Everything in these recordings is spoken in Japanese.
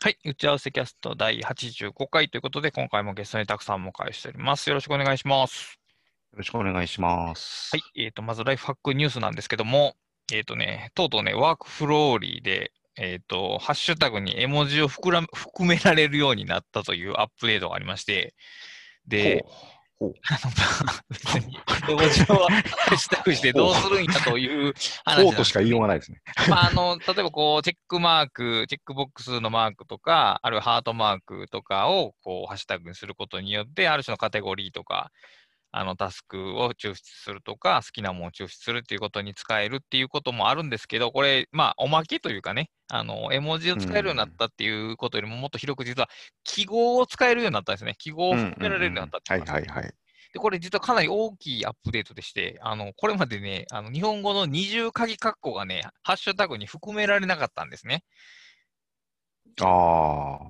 はい。打ち合わせキャスト第85回ということで、今回もゲストにたくさんお迎えしております。よろしくお願いします。よろしくお願いします。はい。えっ、と、まずライフハックニュースなんですけども、えっ、とね、とうとうね、ワークフローリーで、えっ、と、ハッシュタグに絵文字を含ら 含められるようになったというアップデートがありまして、で、あの別に絵文字をハッシュタグしてどうするんやという話うとしか言いようがないですね。まあ、あの、例えばこう、チェックマーク、チェックボックスのマークとか、あるいはハートマークとかを、こう、ハッシュタグにすることによって、ある種のカテゴリーとか、あの、タスクを抽出するとか、好きなものを抽出するっていうことに使えるっていうこともあるんですけど、これ、まあ、おまけというかね、あの、絵文字を使えるようになったっていうことよりも、もっと広く実は、記号を使えるようになったんですね。記号を含められるようになったっていうはいはいはい。で、これ実はかなり大きいアップデートでして、あの、これまでね、あの、日本語の二重鍵括弧がね、ハッシュタグに含められなかったんですね。あ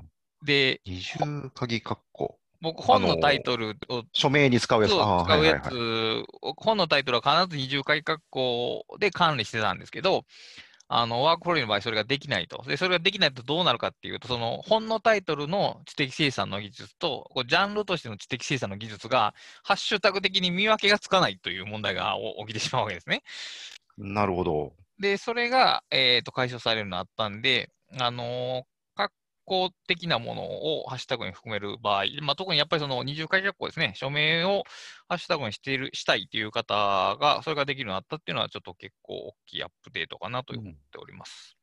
あ、で、二重鍵括弧。僕、本のタイトルを署名に使うやつ。使うや。つ、本のタイトルは必ず二重鍵括弧で管理してたんですけど、あの、ワークフローリーの場合、それができないと。で、それができないとどうなるかっていうと、その本のタイトルの知的生産の技術と、こうジャンルとしての知的生産の技術が、ハッシュタグ的に見分けがつかないという問題がお起きてしまうわけですね。なるほど。で、それが、えーと解消されるようになったんで、あのー、格好的なものをハッシュタグに含める場合、まあ、特にやっぱりその二重解括弧ですね、署名をハッシュタグにしているしたいという方が、それができるようになったっていうのは、ちょっと結構大きいアップデートかなと思っております。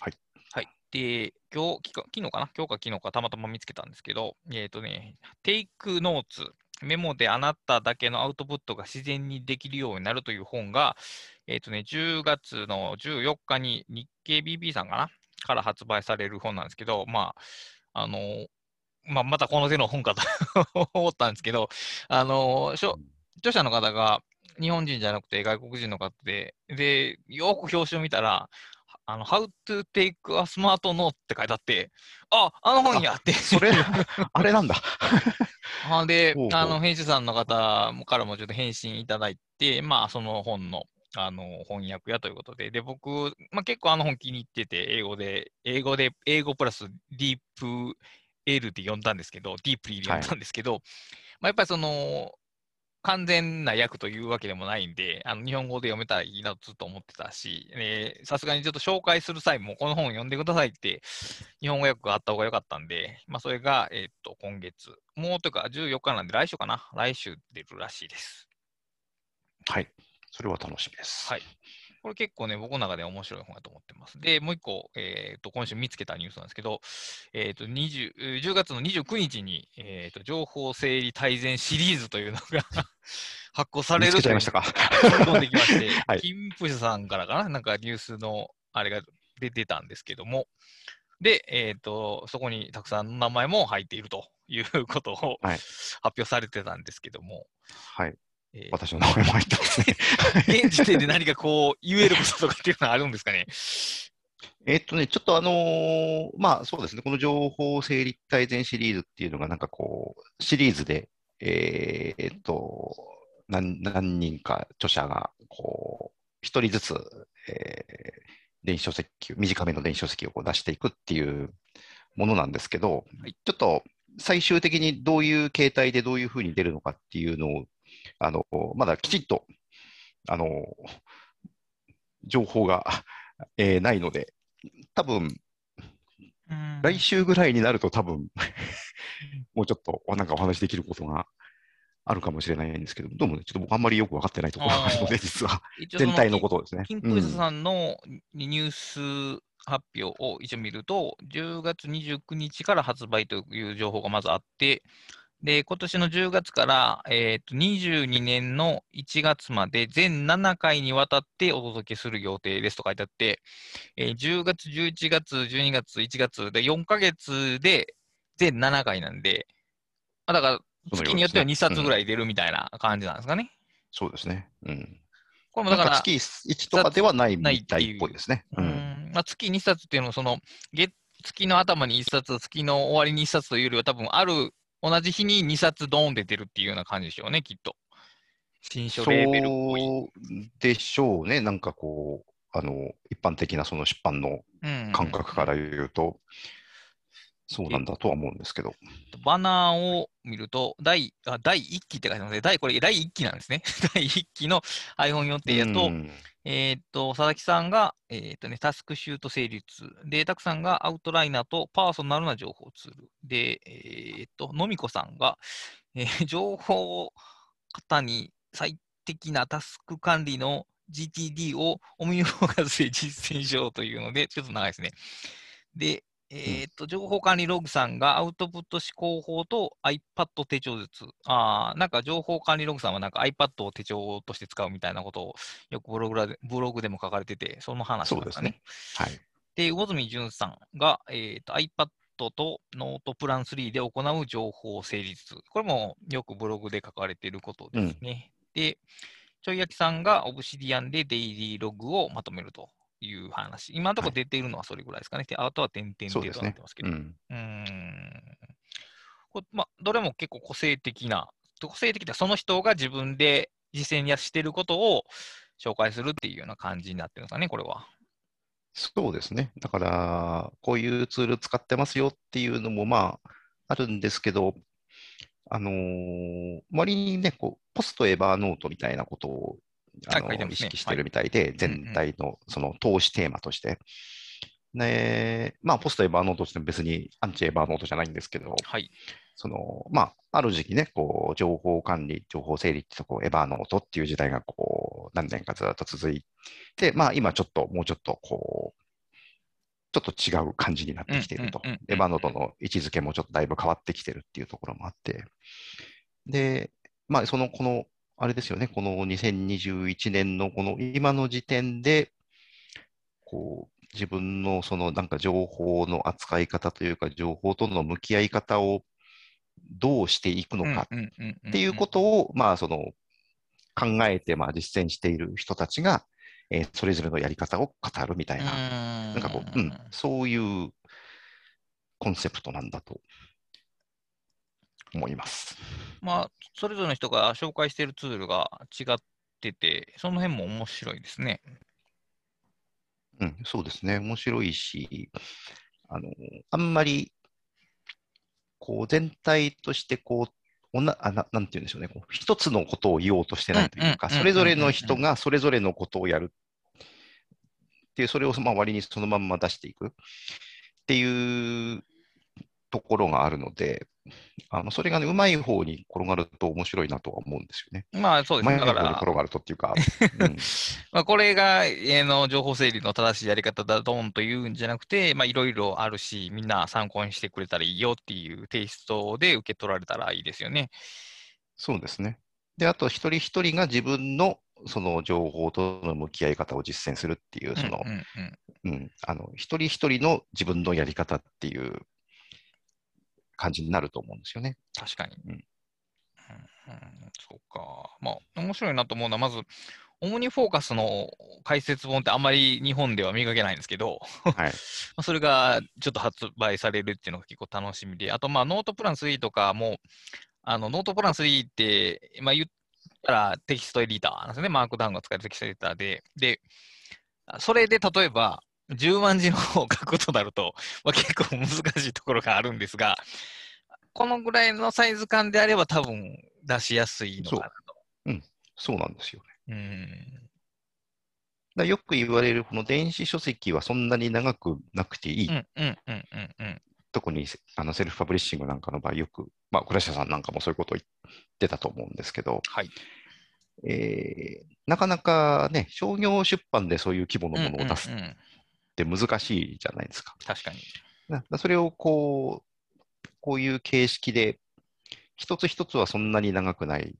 はい。はい。で、今日、昨日かな？今日か昨日かたまたま見つけたんですけど、えっ、とね、テイクノーツ、メモであなただけのアウトプットが自然にできるようになるという本が、えっ、とね、10月の14日に日経 BB さんかな？から発売される本なんですけど、まあ、あの、まあ、またこの手の本かと 思ったんですけど、あの、著者の方が日本人じゃなくて外国人の方で、で、よく表紙を見たら、あの、How to take a smart note って書いてあって、あ、あの本やって。それ、あれなんだ。あであの、編集さんの方からもちょっと返信いただいて、まあ、その本の、あの、翻訳やということで、で、僕、まあ、結構あの本気に入ってて、英語で、英語で、英語プラスディープ L って呼んだんですけど、ディープリーで呼んだんですけど、まあ、やっぱりその、完全な訳というわけでもないんで、あの日本語で読めたらいいなとずっと思ってたし、えーさすがにちょっと紹介する際も、この本を読んでくださいって、日本語訳があった方が良かったんで、まあ、それが、えーっと、今月、もうというか14日なんで来週かな来週出るらしいです。はい。それは楽しみです。はい。これ結構ね、僕の中で面白い本だと思ってます。で、もう一個、えーっと、今週見つけたニュースなんですけど、えーっと、20えー10月の29日に、えーっと、情報整理大全シリーズというのが 発行され見るとましたか？飛んできまして、はい金プシさんからかな、なんかニュースのあれが出てたんですけども、で、えっ、と、そこにたくさんの名前も入っているということをはい発表されてたんですけども、はい。えー私の名前も入ってますね。現時点で何かこう、言えることとかっていうのはあるんですかね？えっとね、ちょっとあのーまあそうですね、この情報整理大全シリーズっていうのがなんかこう、シリーズで、えーっと、何、何人か著者が、こう、一人ずつ、えー電子書籍、短めの電子書籍をこう出していくっていうものなんですけど、はいちょっと最終的にどういう形態でどういうふうに出るのかっていうのを、あの、まだきちっと、あの、情報が、えーないので、多分うん。来週ぐらいになると多分 もうちょっとなんかお話できることがあるかもしれないんですけど、どうもね、ちょっと僕あんまりよく分かってないところがあるので、実は。全体のことですね。キンプシさんのニュース発表を一応見ると、10月29日から発売という情報がまずあって、で、今年の10月から、えーと22年の1月まで全7回にわたってお届けする予定ですと書いてあって、えー10月、11月、12月、1月で4ヶ月で全7回なんで、まあだから月によっては2ようですね冊ぐらい出るみたいな感じなんですかね。そうですね。うん。これもだから、か月1とかではないみたいっぽいですね。ううん。んまあ、月2冊っていうのは、その月月の頭に1冊、月の終わりに1冊というよりは、多分ある同じ日に2冊ドーン出てるっていうような感じでしょうね、きっと。新書そうレーベルっぽい。でしょうね。なんかこう、あの、一般的なその出版のうん感覚から言うと。そうなんだとは思うんですけど。バナーを見ると、第あ第1期って書いてますね。第、これ、第1期なんですね。第1期の iPhone 予定やと、うんえーっと、佐々木さんが、えーっとね、タスクシュート成立。で、タクさんがアウトライナーとパーソナルな情報ツール。で、えーっと、のみこさんが、えー情報型に最適なタスク管理の GTD をオムニフォーカスで実践しようというので、ちょっと長いですね。で、えーっと、情報管理ログさんがアウトプット思考法と iPad 手帳術。あーなんか情報管理ログさんはなんか iPad を手帳として使うみたいなことをよくブログらでブログでも書かれてて、その話ですね。ね。はい。で、魚住淳さんが、えーと iPad とノートプラン3で行う情報整理術。これもよくブログで書かれていることですね。で、ちょい焼きさんがオブシディアンでデイリーログをまとめるという話。今のところ出ているのはそれぐらいですかね。であとは点々そうですねでとなってます。けど。うん。うーんこまあ、どれも結構個性的な、個性的な、その人が自分で実践やしてることを紹介するっていうような感じになってるんですかね、これは。そうですね。だから、こういうツール使ってますよっていうのも、まあ、あるんですけど、あのー割にね、こう、ポストエバーノートみたいなことを、あのね意識してるみたいで、全体のその投資テーマとして。ね、まあ、ポストエバーノートとしても別にアンチエバーノートじゃないんですけど、はい。その、まあ、ある時期ね、こう、情報管理、情報整理ってとこう、エバーノートっていう時代が、こう、何年かずっと続いて、まあ、今ちょっと、もうちょっと、こう、ちょっと違う感じになってきていると。エバーノートの位置づけもちょっとだいぶ変わってきてるっていうところもあって、で、まあ、その、この、あれですよね、この2021年のこの今の時点で、こう、自分のそのなんか情報の扱い方というか、情報との向き合い方をどうしていくのかっっていうことを、まあ、その、考えて、まあ、実践している人たちが、えーそれぞれのやり方を語るみたいな、ななんかこう、うん、そういうコンセプトなんだと思います。まあ、それぞれの人が紹介しているツールが違ってて、その辺も面白いですね。うん、そうですね。面白いし、あの、あんまり、こう、全体として、こう、おな、あな、なんて言うんでしょうね。こう一つのことを言おうとしてないというか、それぞれの人がそれぞれのことをやるっていう、それをまあ割にそのまんま出していくっていうところがあるので、あの、それがね、うまい方に転がると面白いなとは思うんですよね。まあ、そうですね。うまいだから、方に転がるとっていうか、うん まあ、これが、えーの情報整理の正しいやり方だドンというんじゃなくて、まあ、いろいろあるし、みんな参考にしてくれたらいいよっていうテイストで受け取られたらいいですよね。そうですね。で、あと一人一人が自分のその情報との向き合い方を実践するっていう、その、一人一人の自分のやり方っていう感じになると思うんですよね。確かに。うんうんうんそうか。まあ、面白いなと思うのは、まず、オムニフォーカスの解説本ってあんまり日本では見かけないんですけど、はい。まあそれがちょっと発売されるっていうのが結構楽しみで、あと、まあ、ノートプラン3とかも、あのノートプラン3って、まあ、言ったらテキストエディターなんですよね。マークダウンが使えるテキストエディターで。で、それで例えば、10万字の方を書くとなると、まあ、結構難しいところがあるんですが、このぐらいのサイズ感であれば多分出しやすいのかなと。そうなんですよね。うん。だよく言われる、この電子書籍はそんなに長くなくていい。うんうんうんうんうん。特にあのセルフパブリッシングなんかの場合、よく、まあ、倉下さんなんかもそういうことを言ってたと思うんですけど、はい。えーなかなかね、商業出版でそういう規模のものを出すっうんうんうんて難しいじゃないですか。確かに。それをこう、こういう形式で、一つ一つはそんなに長くない、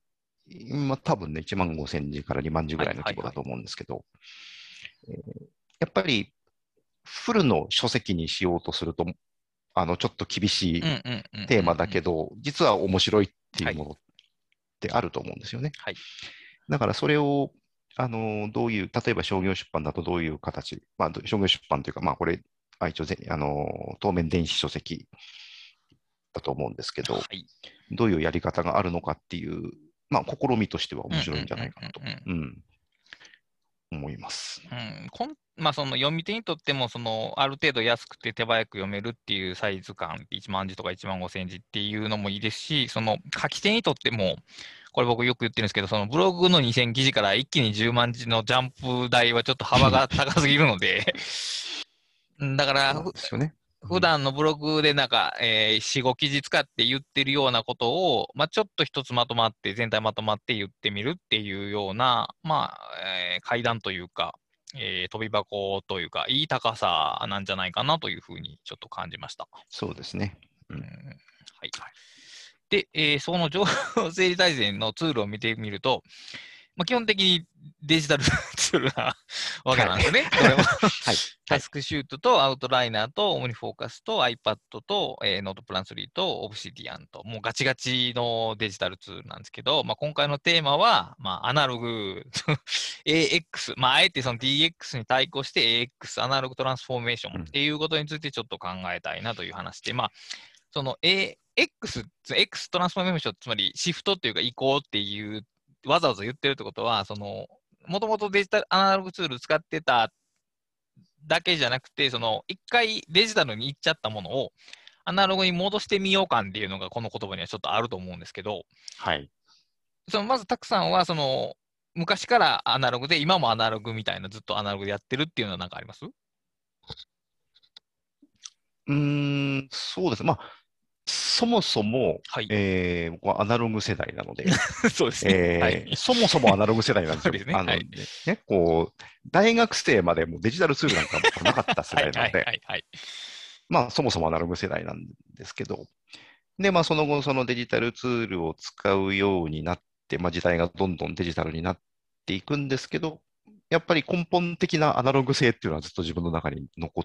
まあ多分ね、1万5千字から2万字ぐらいの規模だと思うんですけど、えーやっぱりフルの書籍にしようとすると、あの、ちょっと厳しいテーマだけど、実は面白いっていうものってあると思うんですよね。はいだからそれを、あの、どういう、例えば商業出版だとどういう形、まあ、ど商業出版というか、まあ、これ、あ一応ぜ、あの、当面電子書籍だと思うんですけど、はい。どういうやり方があるのかっていう、まあ、試みとしては面白いんじゃないかなと。思います。うんこんまあ、その読み手にとってもその、ある程度安くて手早く読めるっていうサイズ感、1万字とか1万5千字っていうのもいいですし、その書き手にとっても、これ僕よく言ってるんですけど、そのブログの2000記事から一気に10万字のジャンプ台はちょっと幅が高すぎるので、うんだから、ね。普段のブログでなんか、えー、4、5記事使って言ってるようなことを、まあ、ちょっと一つまとまって、全体まとまって言ってみるっていうような、まあ、えー階段というか、えー飛び箱というか、いい高さなんじゃないかなというふうにちょっと感じました。そうですね。ううんんはい。で、えーその情報整理大全のツールを見てみると、まあ、基本的にデジタル ツールなわけなんですね。これも。はい。タスクシュートとアウトライナーとオムニフォーカスと iPad と、えーノートプラン3とオブシディアンと、もうガチガチのデジタルツールなんですけど、まあ、今回のテーマは、まあ、アナログ。AX、まあ、あえてその DX に対抗して AX、アナログトランスフォーメーションっていうことについてちょっと考えたいなという話で、まあ、その AX、X トランスフォーメーション、つまりシフトっていうか移行っていう、わざわざ言ってるってことは、その、もともとデジタルアナログツール使ってただけじゃなくて、その一回デジタルに行っちゃったものをアナログに戻してみよう感っていうのがこの言葉にはちょっとあると思うんですけど、はい。そのまずたくさんはその昔からアナログで今もアナログみたいなずっとアナログでやってるっていうのは何かあります？うーん、そうです。まあ、そもそも、はい。えー僕はアナログ世代なので、そうですね。えーはい。そもそもアナログ世代なんですよ。すねあのはいね、こう、大学生までもうデジタルツールなんかもなかった世代なので。まあ、そもそもアナログ世代なんですけど、で、まあ、その後、そのデジタルツールを使うようになって、まあ、時代がどんどんデジタルになっていくんですけど、やっぱり根本的なアナログ性っていうのはずっと自分の中に残っ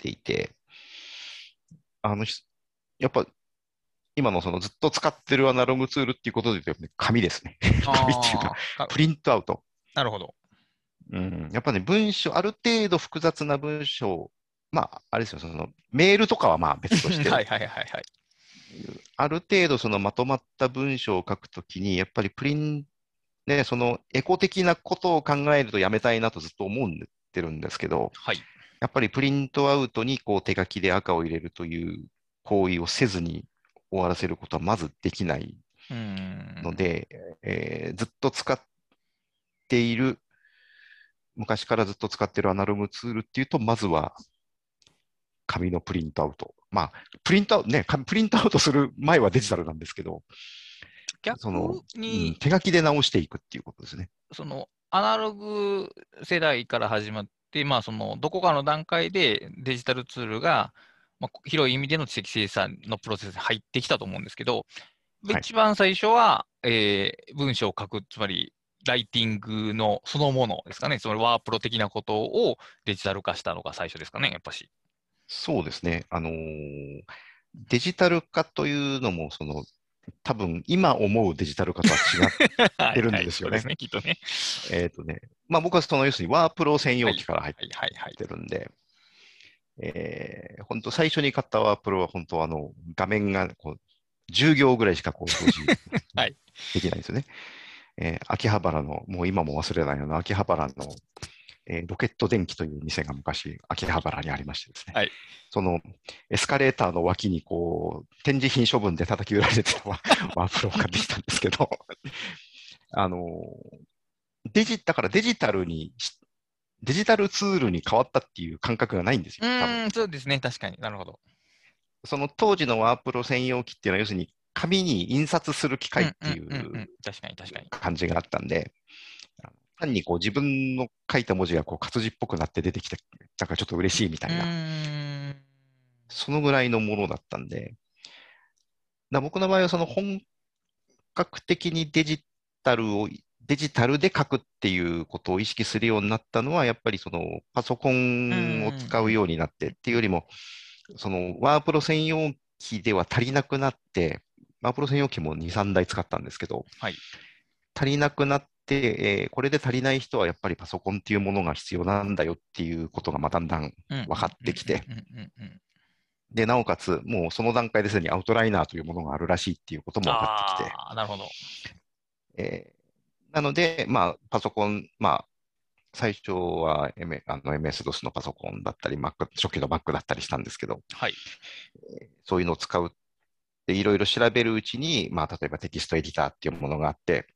ていて、あの、ひやっぱ、今のそのずっと使ってるアナログツールっていうことで言うと、ね、紙ですね。紙っていうか、プリントアウト。なるほど。うん、やっぱね、文章、ある程度複雑な文章、まあ、あれですよ、そのメールとかはまあ別として、はいはいはいはい。ある程度そのまとまった文章を書くときに、やっぱりプリン、ね、そのエコ的なことを考えるとやめたいなとずっと思ってるんですけど、はい。やっぱりプリントアウトにこう手書きで赤を入れるという行為をせずに終わらせることはまずできない。ので、えーずっと使っている、昔からずっと使っているアナログツールっていうと、まずは紙のプリントアウト。まあ、プリントアウト、ね、紙プリントアウトする前はデジタルなんですけど、逆そのうんに、手書きで直していくっていうことですね。そのアナログ世代から始まって、まあ、そのどこかの段階でデジタルツールが、まあ、広い意味での知的生産のプロセスに入ってきたと思うんですけど、はい一番最初は、えー文章を書く、つまりライティングのそのものですかね、つまりワープロ的なことをデジタル化したのが最初ですかね、やっぱし。そうですね。あのーデジタル化というのも、その、多分今思うデジタル化とは違っ 出るんですよねそうですね、きっとね。えっとね、まあ僕はその要するにワープロ専用機から入っはいはいはい。てるんで、えー、本当最初に買ったワープロは本当あの、画面がこう10行ぐらいしかこう表示 はい。できないんですよね。えー秋葉原の、もう今も忘れないような秋葉原の、えーロケット電機という店が昔、秋葉原にありましてですね、はい。そのエスカレーターの脇にこう展示品処分で叩き売られてたワ ワープロを買ってきたんですけど、あのデジ、だからデジタルにし、デジタルツールに変わったっていう感覚がないんですうよ、多分。そうですね、確かに。なるほど。その当時のワープロ専用機っていうのは、要するに紙に印刷する機械っていう確かに確かに。感じがあったんで、単にこう自分の書いた文字がこう活字っぽくなって出てきて、なんかちょっと嬉しいみたいな、そのぐらいのものだったんで、だ僕の場合はその本格的にデジタルを、デジタルで書くっていうことを意識するようになったのは、やっぱりそのパソコンを使うようになってっていうよりも、そのワープロ専用機では足りなくなって、ワープロ専用機も2、3台使ったんですけど、はい。足りなくなって、えーこれで足りない人はやっぱりパソコンっていうものが必要なんだよっていうことがまあだんだん分かってきて、で、なおかつ、もうその段階ですでにアウトライナーというものがあるらしいっていうことも分かってきて、なるほど。えーなので、まあ、パソコン、まあ、最初は、M、あの MS-DOS のパソコンだったり、Mac、初期の Mac だったりしたんですけど、はい。そういうのを使うで、いろいろ調べるうちに、まあ、例えばテキストエディターっていうものがあって、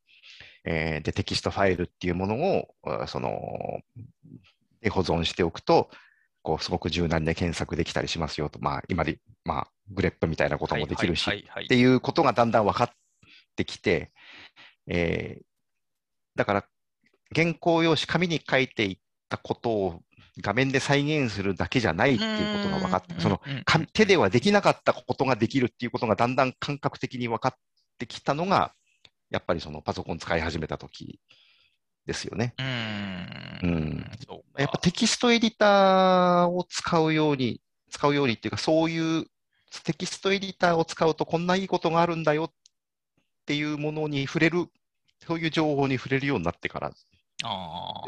えーで、テキストファイルっていうものを、あその、で保存しておくと、こう、すごく柔軟で検索できたりしますよと、まあ、今で、まあ、 grep みたいなこともできるし、っていうことがだんだん分かってきて、えーだから、原稿用紙、紙に書いていったことを画面で再現するだけじゃないっていうことが分かって、その、手ではできなかったことができるっていうことがだんだん感覚的に分かってきたのが、やっぱりそのパソコン使い始めた時ですよね。うーん。うんやっぱテキストエディターを使うように、使うようにっていうか、そういうテキストエディターを使うとこんないいことがあるんだよっていうものに触れる、そういう情報に触れるようになってからで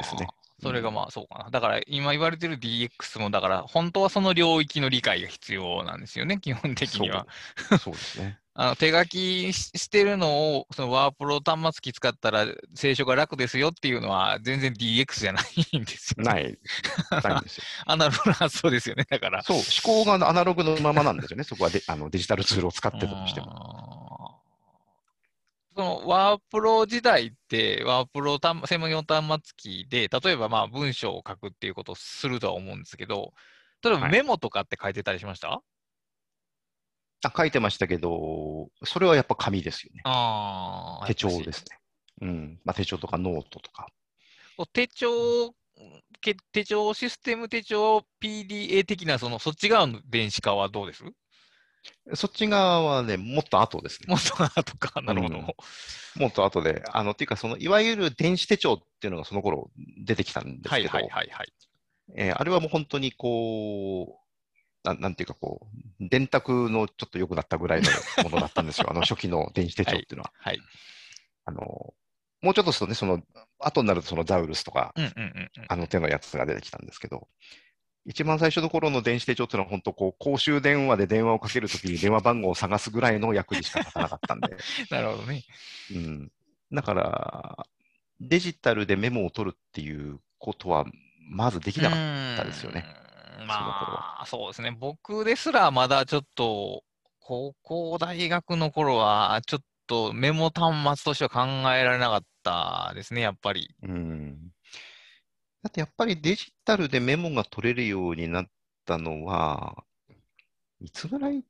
すね。それがまあそうかな。だから今言われてる DX も、だから本当はその領域の理解が必要なんですよね、基本的には。そうですね。あの手書きししてるのを、そのワープロ端末機使ったら清書が楽ですよっていうのは全然 DX じゃないんですよ、ね。ない、ないんですよ。アナログな発想ですよね、だから。そう、思考がアナログのままなんですよね。そこはであのデジタルツールを使ってたとしても。も。そのワープロ時代って、ワープロ端専門用端末機で、例えばまあ文章を書くっていうことをするとは思うんですけど、例えばはいメモとかって書いてたりしました、あ書いてましたけど、それはやっぱ紙ですよね。ああ、手帳ですね。うん。まあ、手帳とかノートとか。手帳、け手帳、システム手帳、PDA 的な、その、そっち側の電子化はどうです？そっち側はね、もっと後ですね。もっと後か、なるほど。うんもっと後で、あの、っていうか、その、いわゆる電子手帳っていうのがその頃出てきたんですはいけど、はいはいはい。えーあれはもう本当にこう、なんなんていうかこう、電卓のちょっと良くなったぐらいのものだったんですよ。あの初期の電子手帳っていうのは。はい。あの、もうちょっとするとね、その、後になるとそのザウルスとか、うんうんうんうん。あの手のやつが出てきたんですけど、一番最初の頃の電子手帳っていうのは本当こう、公衆電話で電話をかけるときに電話番号を探すぐらいの役にしか立たなかったんで、なるほどね。うん。だから、デジタルでメモを取るっていうことは、まずできなかったですよね。まあ、そうですね。僕ですらまだちょっと、高校、大学の頃は、ちょっとメモ端末としては考えられなかったですね、やっぱり。うん。だってやっぱりデジタルでメモが取れるようになったのは、いつぐらい、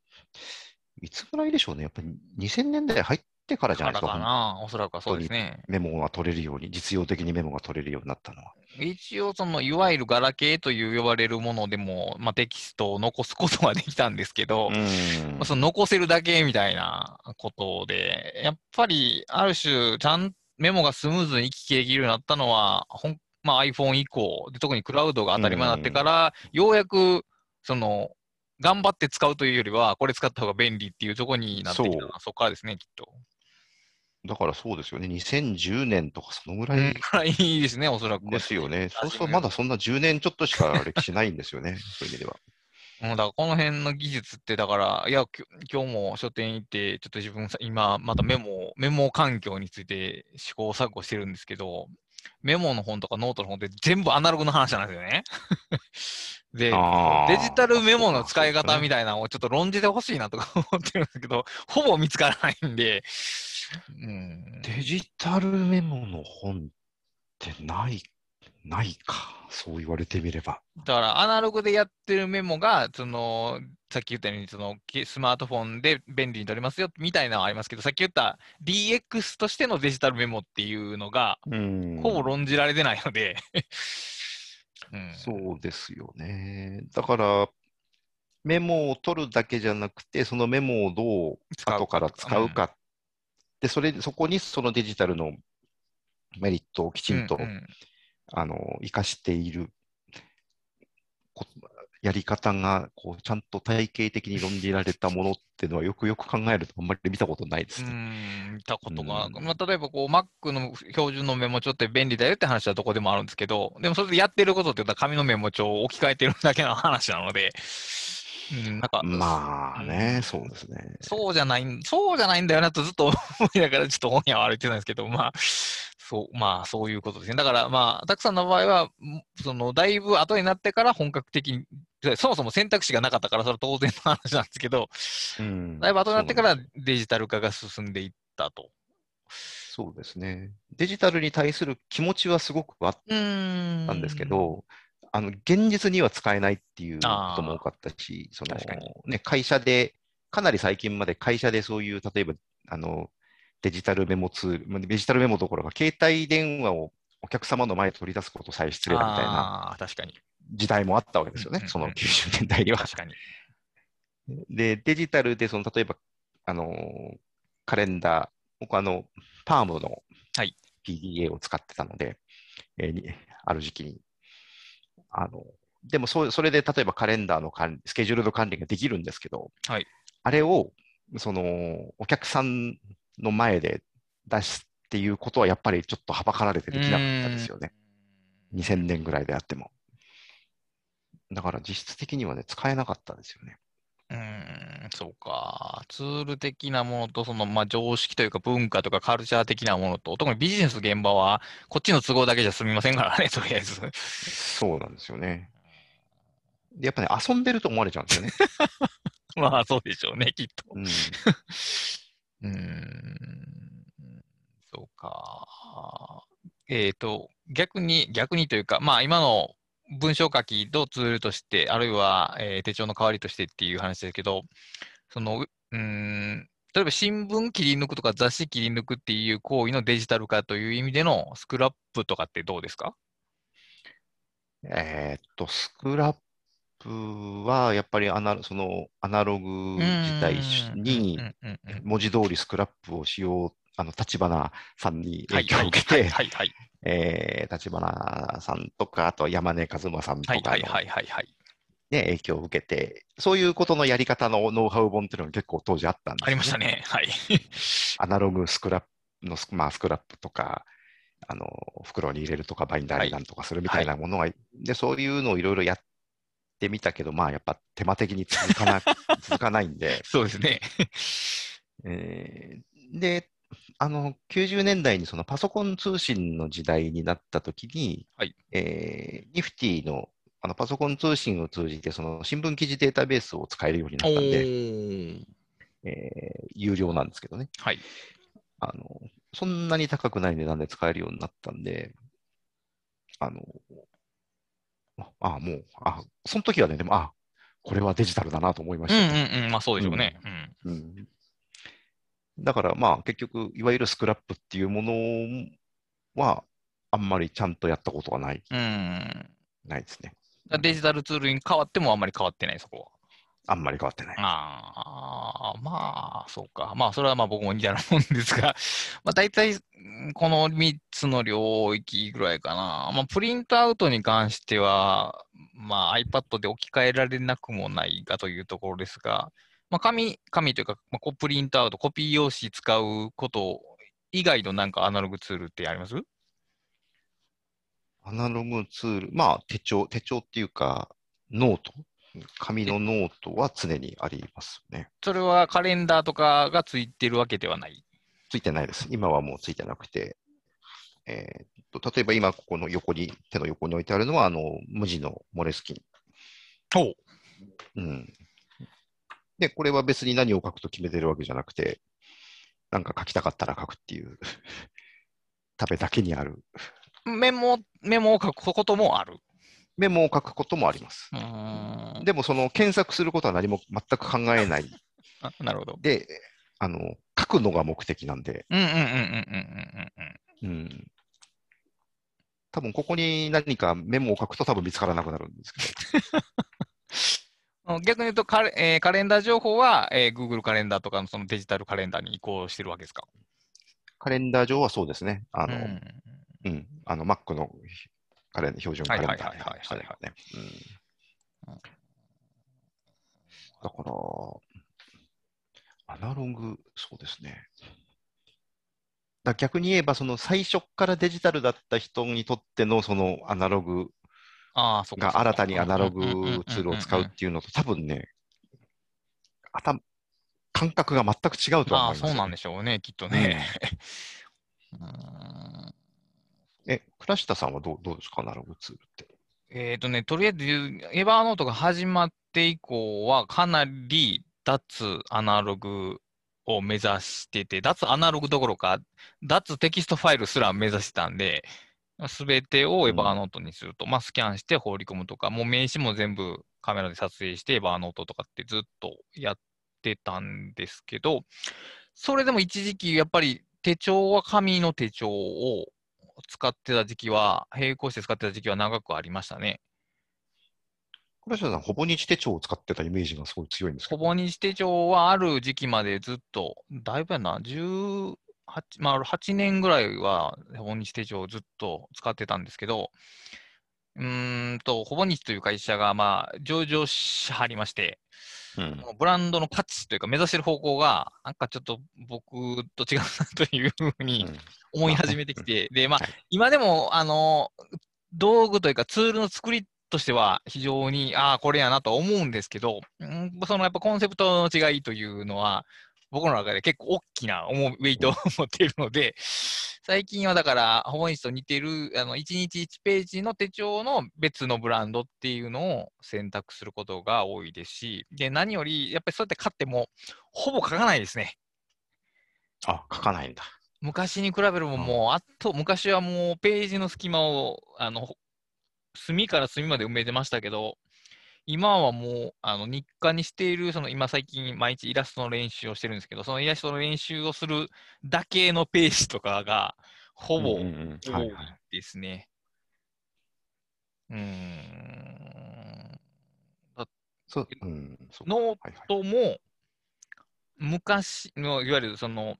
いつぐらいでしょうね。やっぱり2000年代入ってからじゃかないですか。らかな、おそらくはそうですね。メモが取れるように、実用的にメモが取れるようになったのは。一応、その、いわゆるガラケーという呼ばれるものでも、まあ、テキストを残すことはできたんですけど、うんまあその残せるだけみたいなことで、やっぱりある種、ちゃんメモがスムーズに行き来できるようになったのは、ほんまあ、iPhone 以降で、特にクラウドが当たり前になってから、ようやくその頑張って使うというよりは、これ使った方が便利っていうところになってきたのは、そこからですね、きっと。だからそうですよね。2010年とかそのぐらいうん、くらいですね、おそらく。ですよね。そうするとまだそんな10年ちょっとしか歴史ないんですよね。そういう意味では。うん、だからこの辺の技術って、だから、いや、今日も書店行って、ちょっと自分さ、今、またメモ、メモ環境について試行錯誤してるんですけど、メモの本とかノートの本って全部アナログの話なんですよね。で、デジタルメモの使い方みたいなのをちょっと論じてほしいなとか思ってるんですけど、ほぼ見つからないんで、うん、デジタルメモの本ってない、ないか。そう言われてみれば。だからアナログでやってるメモが、その、さっき言ったように、その、けスマートフォンで便利に取れますよ、みたいなのはありますけど、さっき言った DX としてのデジタルメモっていうのが、うんほぼ論じられてないので、うん、そうですよね。だから、メモを取るだけじゃなくて、そのメモをどう後から使うか。で、それ、そこにそのデジタルのメリットをきちんと、うんうんあの、活かしているこやり方が、こう、ちゃんと体系的に論じられたものっていうのは、よくよく考えるとあんまり見たことないですうね。ん、見たことが、うんまあ、例えばこう Mac の標準のメモ帳って便利だよって話はどこでもあるんですけど、でもそれでやってることって言ったら紙のメモ帳を置き換えてるだけの話なので、うん、なんか、まあね、うんそうですね。そうじゃないん、そうじゃないんだよなとずっと思いながらちょっと本屋は歩いてたんですけど、まあ、そう、まあ、そういうことですね。だから、まあ、たくさんの場合は、んその、だいぶ後になってから本格的に、そもそも選択肢がなかったから、それは当然の話なんですけど、うんだいぶ後になってからデジタル化が進んでいったと。そうですね。デジタルに対する気持ちはすごくあっ。たんですけ、ど、あの、現実には使えないっていうことも多かったし、そのね、会社で、かなり最近まで会社でそういう、例えば、あの、デジタルメモツール、まあデジタルメモどころか、携帯電話をお客様の前に取り出すことさえ失礼だみたいなああ、確かに。時代もあったわけですよねその90年代には。確かに。で、デジタルで、その、例えば、あの、カレンダー、僕あの、パームのはい PDA を使ってたので、えーにある時期に。あの、でもそ、それで例えばカレンダーの管理、スケジュールの管理ができるんですけど、はいあれを、その、お客さんの前で出すっていうことは、やっぱりちょっとはばかられてできなかったですよね。2000年ぐらいであっても。だから実質的にはね、使えなかったですよね。うーん、そうか。ツール的なものと、その、まあ、常識というか文化とかカルチャー的なものと、特にビジネス現場は、こっちの都合だけじゃ済みませんからね、とりあえず。そうなんですよね。でやっぱね、遊んでると思われちゃうんですよね。まあ、そうでしょうね、きっと。うん、うん、そうか。えっと、逆に、逆にというか、まあ、今の文章書きのツールとして、あるいは、えー手帳の代わりとしてっていう話ですけど、その、うん、例えば新聞切り抜くとか雑誌切り抜くっていう行為のデジタル化という意味でのスクラップとかってどうですか？えっと、スクラップは、やっぱりアナそのアナログ時代に文字通りスクラップをしよう、あの、立花さんにはい影響を受けはいて、立花さんとか、あとは山根和馬さんとかのはいはいはいはいはい。ね、影響を受けて、そういうことのやり方のノウハウ本っていうのが結構当時あったんですよありましたね。はい。アナログスクラップのス,、まあ、スクラップとか、あの袋に入れるとか、バインダーになんとかするみたいなものが、でそういうのをいろいろやってみたけど、まあ、やっぱ手間的に続かな 続かないんで、そうですね。えーで、あの90年代にそのパソコン通信の時代になったときに、はいえーニフティのあのパソコン通信を通じて、その新聞記事データベースを使えるようになおったんで、ー。えー有料なんですけどね。はい。あの、そんなに高くない値段で使えるようになったんで、あの、あ、あもう、あ、その時はね、でも、あ、これはデジタルだなと思いまうんしたね、うんうん。まあそうでしょうね。うん。うんだからまあ結局、いわゆるスクラップっていうものは、あんまりちゃんとやったことはない、うん。ないですね。デジタルツールに変わってもあんまり変わってない、そこは。あんまり変わってない。ああ、まあ、そうか。まあ、それはまあ僕も似たようなもんですが、まあ大体、うんこの3つの領域ぐらいかな。まあ、プリントアウトに関しては、まあ iPad で置き換えられなくもないかというところですが、まあ紙、紙というか、まあ、プリントアウト、コピー用紙使うこと以外のなんかアナログツールってあります？アナログツール、まあ手帳、手帳っていうか、ノート、紙のノートは常にありますね。それはカレンダーとかがついてるわけではない？ついてないです。今はもうついてなくて、えーっと、例えば今ここの横に、手の横に置いてあるのは、あの、無地の Moleskine。おううん。で、これは別に何を書くと決めてるわけじゃなくて、なんか書きたかったら書くっていう ためだけにある。メモ、メモを書くこともある。メモを書くこともあります。でも、その検索することは何も全く考えない。なるほど。で、あの、書くのが目的なんで。うんうんうんうんうんうんうん。うん多分ここに何かメモを書くと多分見つからなくなるんですけど。逆に言うとカレ、えー、カレンダー情報は、えー、Google カレンダーとかのそのデジタルカレンダーに移行してるわけですか？カレンダー上はそうですね。あの、うん、うん、あの Mac のカレン標準カレンダーだから、アナログ、そうですね。だ逆に言えば、その最初からデジタルだった人にとってのそのアナログが新たにアナログツールを使うっていうのと多分ね、頭、感覚が全く違うとは思いますよ。そうなんでしょうね、きっとね。う ーんえ、倉下さんはどうどうですか、アナログツールって。えっ、とね、とりあえず、 Evernote が始まって以降は、かなり脱アナログを目指してて、脱アナログどころか、脱テキストファイルすら目指してたんで、すべてをエヴァーノートにすると、まあ、スキャンして放り込むとか、もう名刺も全部カメラで撮影して、エヴァーノートとかってずっとやってたんですけど、それでも一時期、やっぱり手帳は紙の手帳を使ってた時期は、並行して使ってた時期は長くありましたね。倉下さん、ほぼ日手帳を使ってたイメージがすごい強いんですけど。ほぼ日手帳はある時期までずっと、だいぶやな、18、まあ、8年ぐらいはほぼ日手帳をずっと使ってたんですけど、うーんと、ほぼ日という会社が、まあ、上場しはりまして、うん。ブランドの価値というか目指してる方向が、なんかちょっと僕と違うなというふうに思い始めてきて、で、まあはい、今でも、あの、道具というかツールの作りとしては非常に、ああ、これやなと思うんですけど、うんそのやっぱコンセプトの違いというのは、僕の中で結構大きな重いウェイトを持っているので、最近はだから、ホモニスと似てる、あの、1日1ページの手帳の別のブランドっていうのを選択することが多いですし、で、何より、やっぱりそうやって買っても、ほぼ書かないですね。あ、書かないんだ。昔に比べればもう、あっと、昔はもうページの隙間を、あの、隅から隅まで埋めてましたけど、今はもう、あの、日課にしている、その、今最近毎日イラストの練習をしてるんですけど、そのイラストの練習をするだけのページとかが、ほぼ多はいですね。うーん。ノーはいはい。とも、昔の、いわゆるその、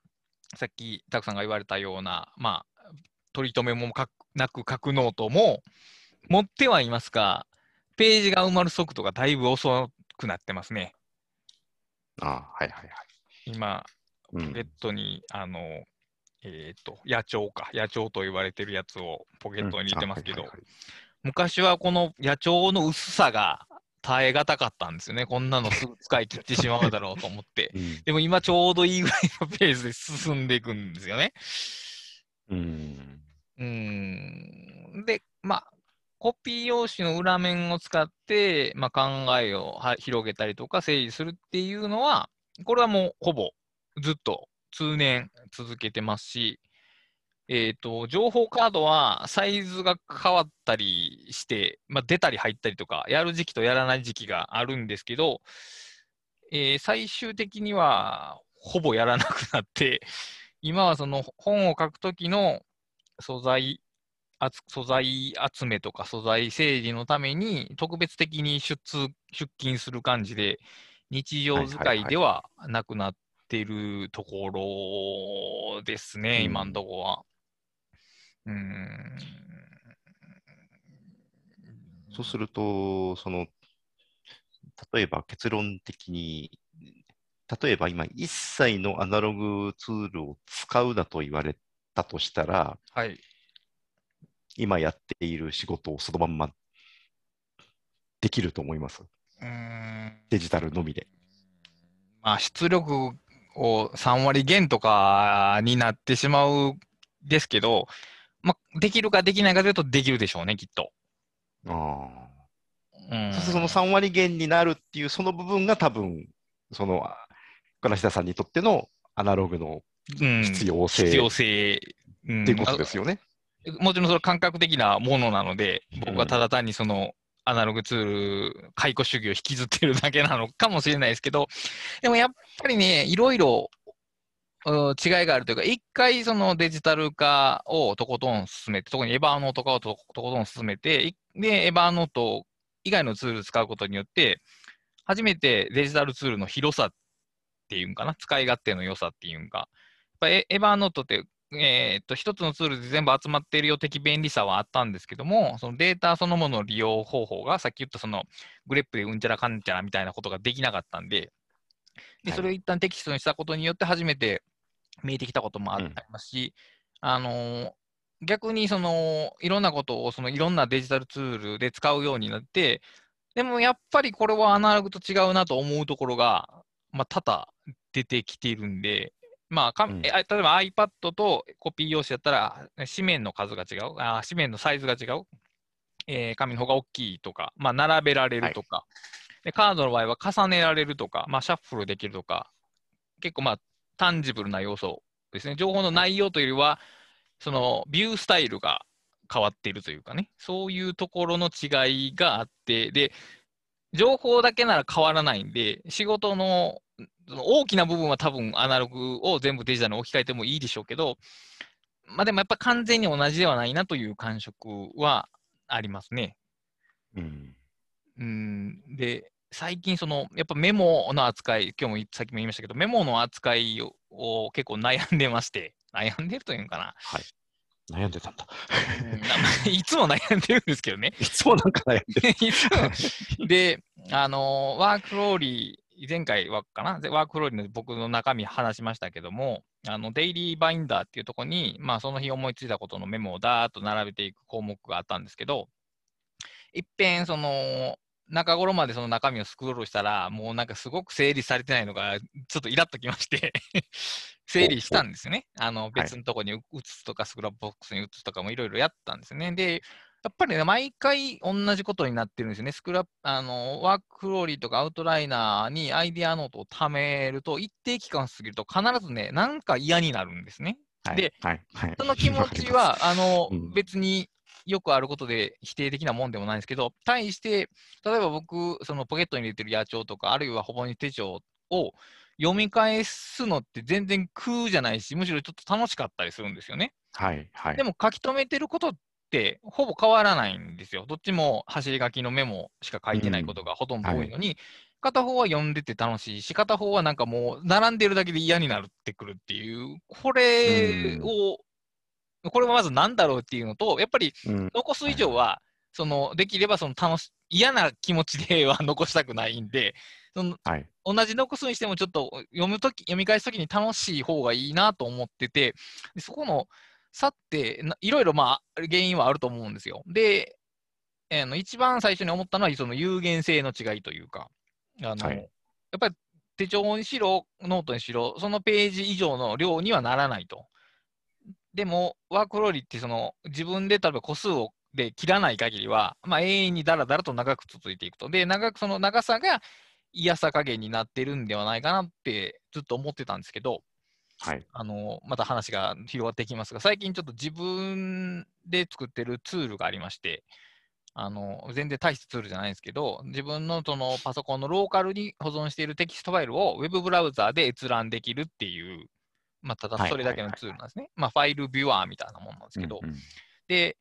さっきたくさんが言われたような、まあ、取り留めもなく書くノートも、持ってはいますが、ページが埋まる速度がだいぶ遅くなってますね。あはいはいはい。今、うんポケットに、あの、えっ、と、野帳か、野帳と言われてるやつをポケットに入れてますけど、うんあはいはいはい昔はこの野帳の薄さが耐え難かったんですよね。こんなのすぐ使い切ってしまうだろうと思って。うんでも今ちょうどいいぐらいのペースで進んでいくんですよね。うん。うーん。で、まあ、コピー用紙の裏面を使って、まあ、考えをは広げたりとか整理するっていうのは、これはもうほぼずっと通年続けてますし、えっ、と、情報カードはサイズが変わったりして、まあ、出たり入ったりとか、やる時期とやらない時期があるんですけど、えー最終的にはほぼやらなくなって、今はその本を書くときの素材素材集めとか素材整理のために特別的に出出勤する感じで日常使いではなくなっているところですね、うん今のところは。うーん。そうすると、その、例えば結論的に、例えば今一切のアナログツールを使うなと言われたとしたら、はい。今やっている仕事をそのまんまできると思います。デジタルのみで。まあ、出力を3割減とかになってしまうですけど、まあ、できるかできないかというとできるでしょうね、きっと。あ。その3割減になるっていうその部分が多分、その、金下さんにとってのアナログのうん必要性必要性。うんっていうことですよね。もちろんそれ感覚的なものなので、僕はただ単にそのアナログツール、解雇主義を引きずってるだけなのかもしれないですけど、でもやっぱりね、いろいろうん違いがあるというか、一回そのデジタル化をとことん進めて、特にエヴァーノート化をととことん進めて、いで、エヴァーノート以外のツールを使うことによって、初めてデジタルツールの広さっていうんかな、使い勝手の良さっていうんか、やっぱエエヴァーノートってえーっと、一つのツールで全部集まっているよ的便利さはあったんですけども、そのデータそのものの利用方法が、さっき言ったそのグレップでうんちゃらかんちゃらみたいなことができなかったんで、ではい。それを一旦テキストにしたことによって初めて見えてきたこともありますし、あのー逆にそのいろんなことをそのいろんなデジタルツールで使うようになって、でもやっぱりこれはアナログと違うなと思うところが、まあ、多々出てきているんで、まあかうん。えあ例えば iPad とコピー用紙だったら、紙面の数が違う、あ紙面のサイズが違う、えー紙の方が大きいとか、まあ、並べられるとか、で、カードの場合は重ねられるとか、まあ、シャッフルできるとか、結構まあ、タンジブルな要素ですね。情報の内容というよりは、そのビュースタイルが変わっているというかね、そういうところの違いがあって、で、情報だけなら変わらないんで、仕事のその大きな部分は多分アナログを全部デジタルに置き換えてもいいでしょうけど、まあでもやっぱ完全に同じではないなという感触はありますね。うん。うん、で、最近その、やっぱメモの扱い、今日もさっきも言いましたけど、メモの扱いをを結構悩んでまして、悩んでるというのかな。悩んでたんだ。いつも悩んでるんですけどね。いつもなんか悩んでる。で、あの、ワークフローリー、前回はかな、ワークフローリーの僕の中身話しましたけども、あの、デイリーバインダーっていうところに、まあ、その日思いついたことのメモをダーッと並べていく項目があったんですけど、いっぺん、その、中頃までその中身をスクロールしたら、もうなんかすごく整理されてないのが、ちょっとイラッときまして、整理したんですよね。あの、別のとこに移すとか、 Scrapbox に移すとかもいろいろやったんですよね。で、やっぱりね、毎回同じことになってるんですよね。スクラップ、あの、 WorkFlowy とかアウトライナーにアイデアノートを貯めると、一定期間過ぎると必ずね、なんか嫌になるんですね。はいで、はい、はい。その気持ちは、あの、うん別によくあることで否定的なもんでもないんですけど、対して、例えば僕、そのポケットに入れてる野帳とか、あるいはほぼ日手帳を読み返すのって全然苦じゃないし、むしろちょっと楽しかったりするんですよね。はい、はい。でも書き留めてることってほぼ変わらないんですよ。どっちも走り書きのメモしか書いてないことがほとんど多いのに、片方は読んでて楽しいし、片方はなんかもう並んでるだけで嫌になってくるっていう、これを、これはまず何だろうっていうのと、やっぱりうん、残す以上は、そのできればその楽し嫌な気持ちでは残したくないんで、そのはい。同じ残すにしてもちょっと読むとき、読み返すときに楽しい方がいいなと思ってて、でそこの差ってないろいろまあ原因はあると思うんですよ。で、あの一番最初に思ったのはその有限性の違いというか、あのはいやっぱり手帳にしろ、ノートにしろ、そのページ以上の量にはならないと。でも、 WorkFlowy ってその自分で例えば個数をで切らない限りは、まあ、永遠にだらだらと長く続いていくと。で、長くその長さが嫌さ加減になってるんではないかなってずっと思ってたんですけど、はい。あのまた話が広がっていきますが、最近ちょっと自分で作ってるツールがありまして、あの全然大したツールじゃないんですけど、自分のそのパソコンのローカルに保存しているテキストファイルをウェブブラウザーで閲覧できるっていう、まあ、ただそれだけのツールなんですね。まあ、ファイルビュアーみたいなものなんですけど、うんうんで、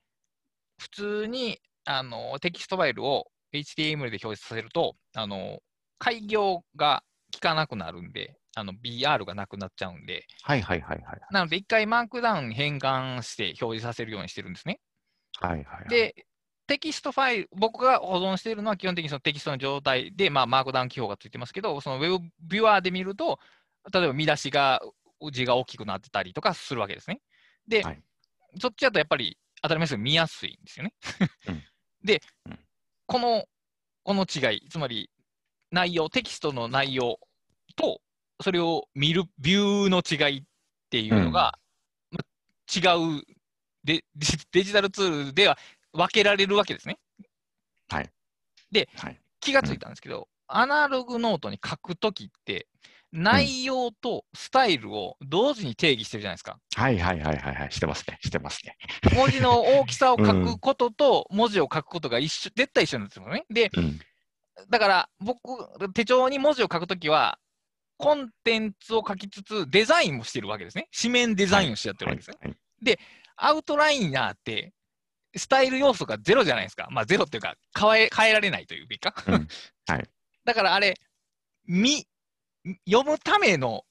普通にあのテキストファイルを HTML で表示させると、あの改行が効かなくなるんで、あの BR がなくなっちゃうんで、はい、はい、はい、はい。なので一回マークダウンに変換して表示させるようにしてるんですね。はい、はいはい。で、テキストファイル、僕が保存しているのは基本的にそのテキストの状態で、まあ、マークダウン記号がついてますけど、そのウェブビュアーで見ると、例えば見出しが、字が大きくなってたりとかするわけですね。で、はいそっちだとやっぱり当たり前ですけど見やすいんですよね。うんで、うんこの、この違い、つまり内容、テキストの内容と、それを見るビューの違いっていうのが、ま違うでデジ デジタルツールでは分けられるわけですね。はい。で、はい気がついたんですけど、アナログノートに書くときって、内容とスタイルを同時に定義してるじゃないですか。はい、はい、はい、はいはい。してますね。してますね。文字の大きさを書くことと文字を書くことが一緒、絶対一緒なんですよね。で、うん。だから僕、手帳に文字を書くときは、コンテンツを書きつつ、デザインもしてるわけですね。紙面デザインをしちゃってるわけですね。はいアウトライナーって、スタイル要素がゼロじゃないですか。まあ、ゼロっていうか、変え変えられないというか。うんはい だからあれ、見、読むための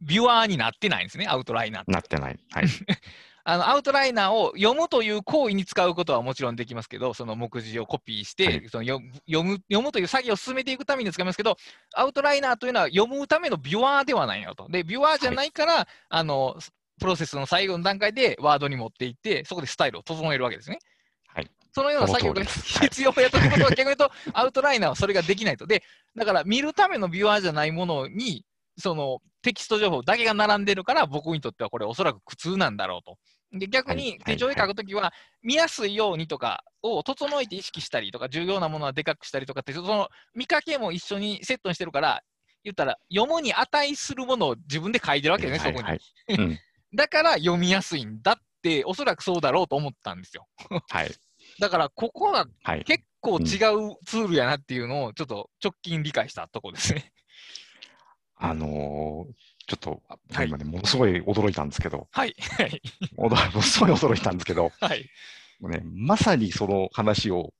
ビュアーになってないんですね、アウトライナーって。なってない。はい。あのアウトライナーを読むという行為に使うことはもちろんできますけど、その目次をコピーして、はいその読む読むという作業を進めていくために使いますけど、アウトライナーというのは読むためのビュアーではないよと。で、ビュアーじゃないから、あのプロセスの最後の段階でワードに持っていって、そこでスタイルを整えるわけですね。はい。そのような作業が 必要やということは逆に言うと、アウトライナーはそれができないと。で、だから見るためのビュアーじゃないものに、そのテキスト情報だけが並んでるから、僕にとってはこれおそらく苦痛なんだろうと。で、逆はいに手帳で書くときは、見やすいようにとかを整えて意識したりとか、重要なものはでかくしたりとかって、その見かけも一緒にセットにしてるから、言ったら、読むに値するものを自分で書いてるわけですね、そこに。はいはいうんだから読みやすいんだって、おそらくそうだろうと思ったんですよ。はい。だから、ここははい。結構違うツールやなっていうのを、ちょっと直近理解したとこですね。あのーちょっと、はい今ね、ものすごい驚いたんですけど、はい、はい、驚 ものすごい驚いたんですけど、はい。もうね、まさにその話を、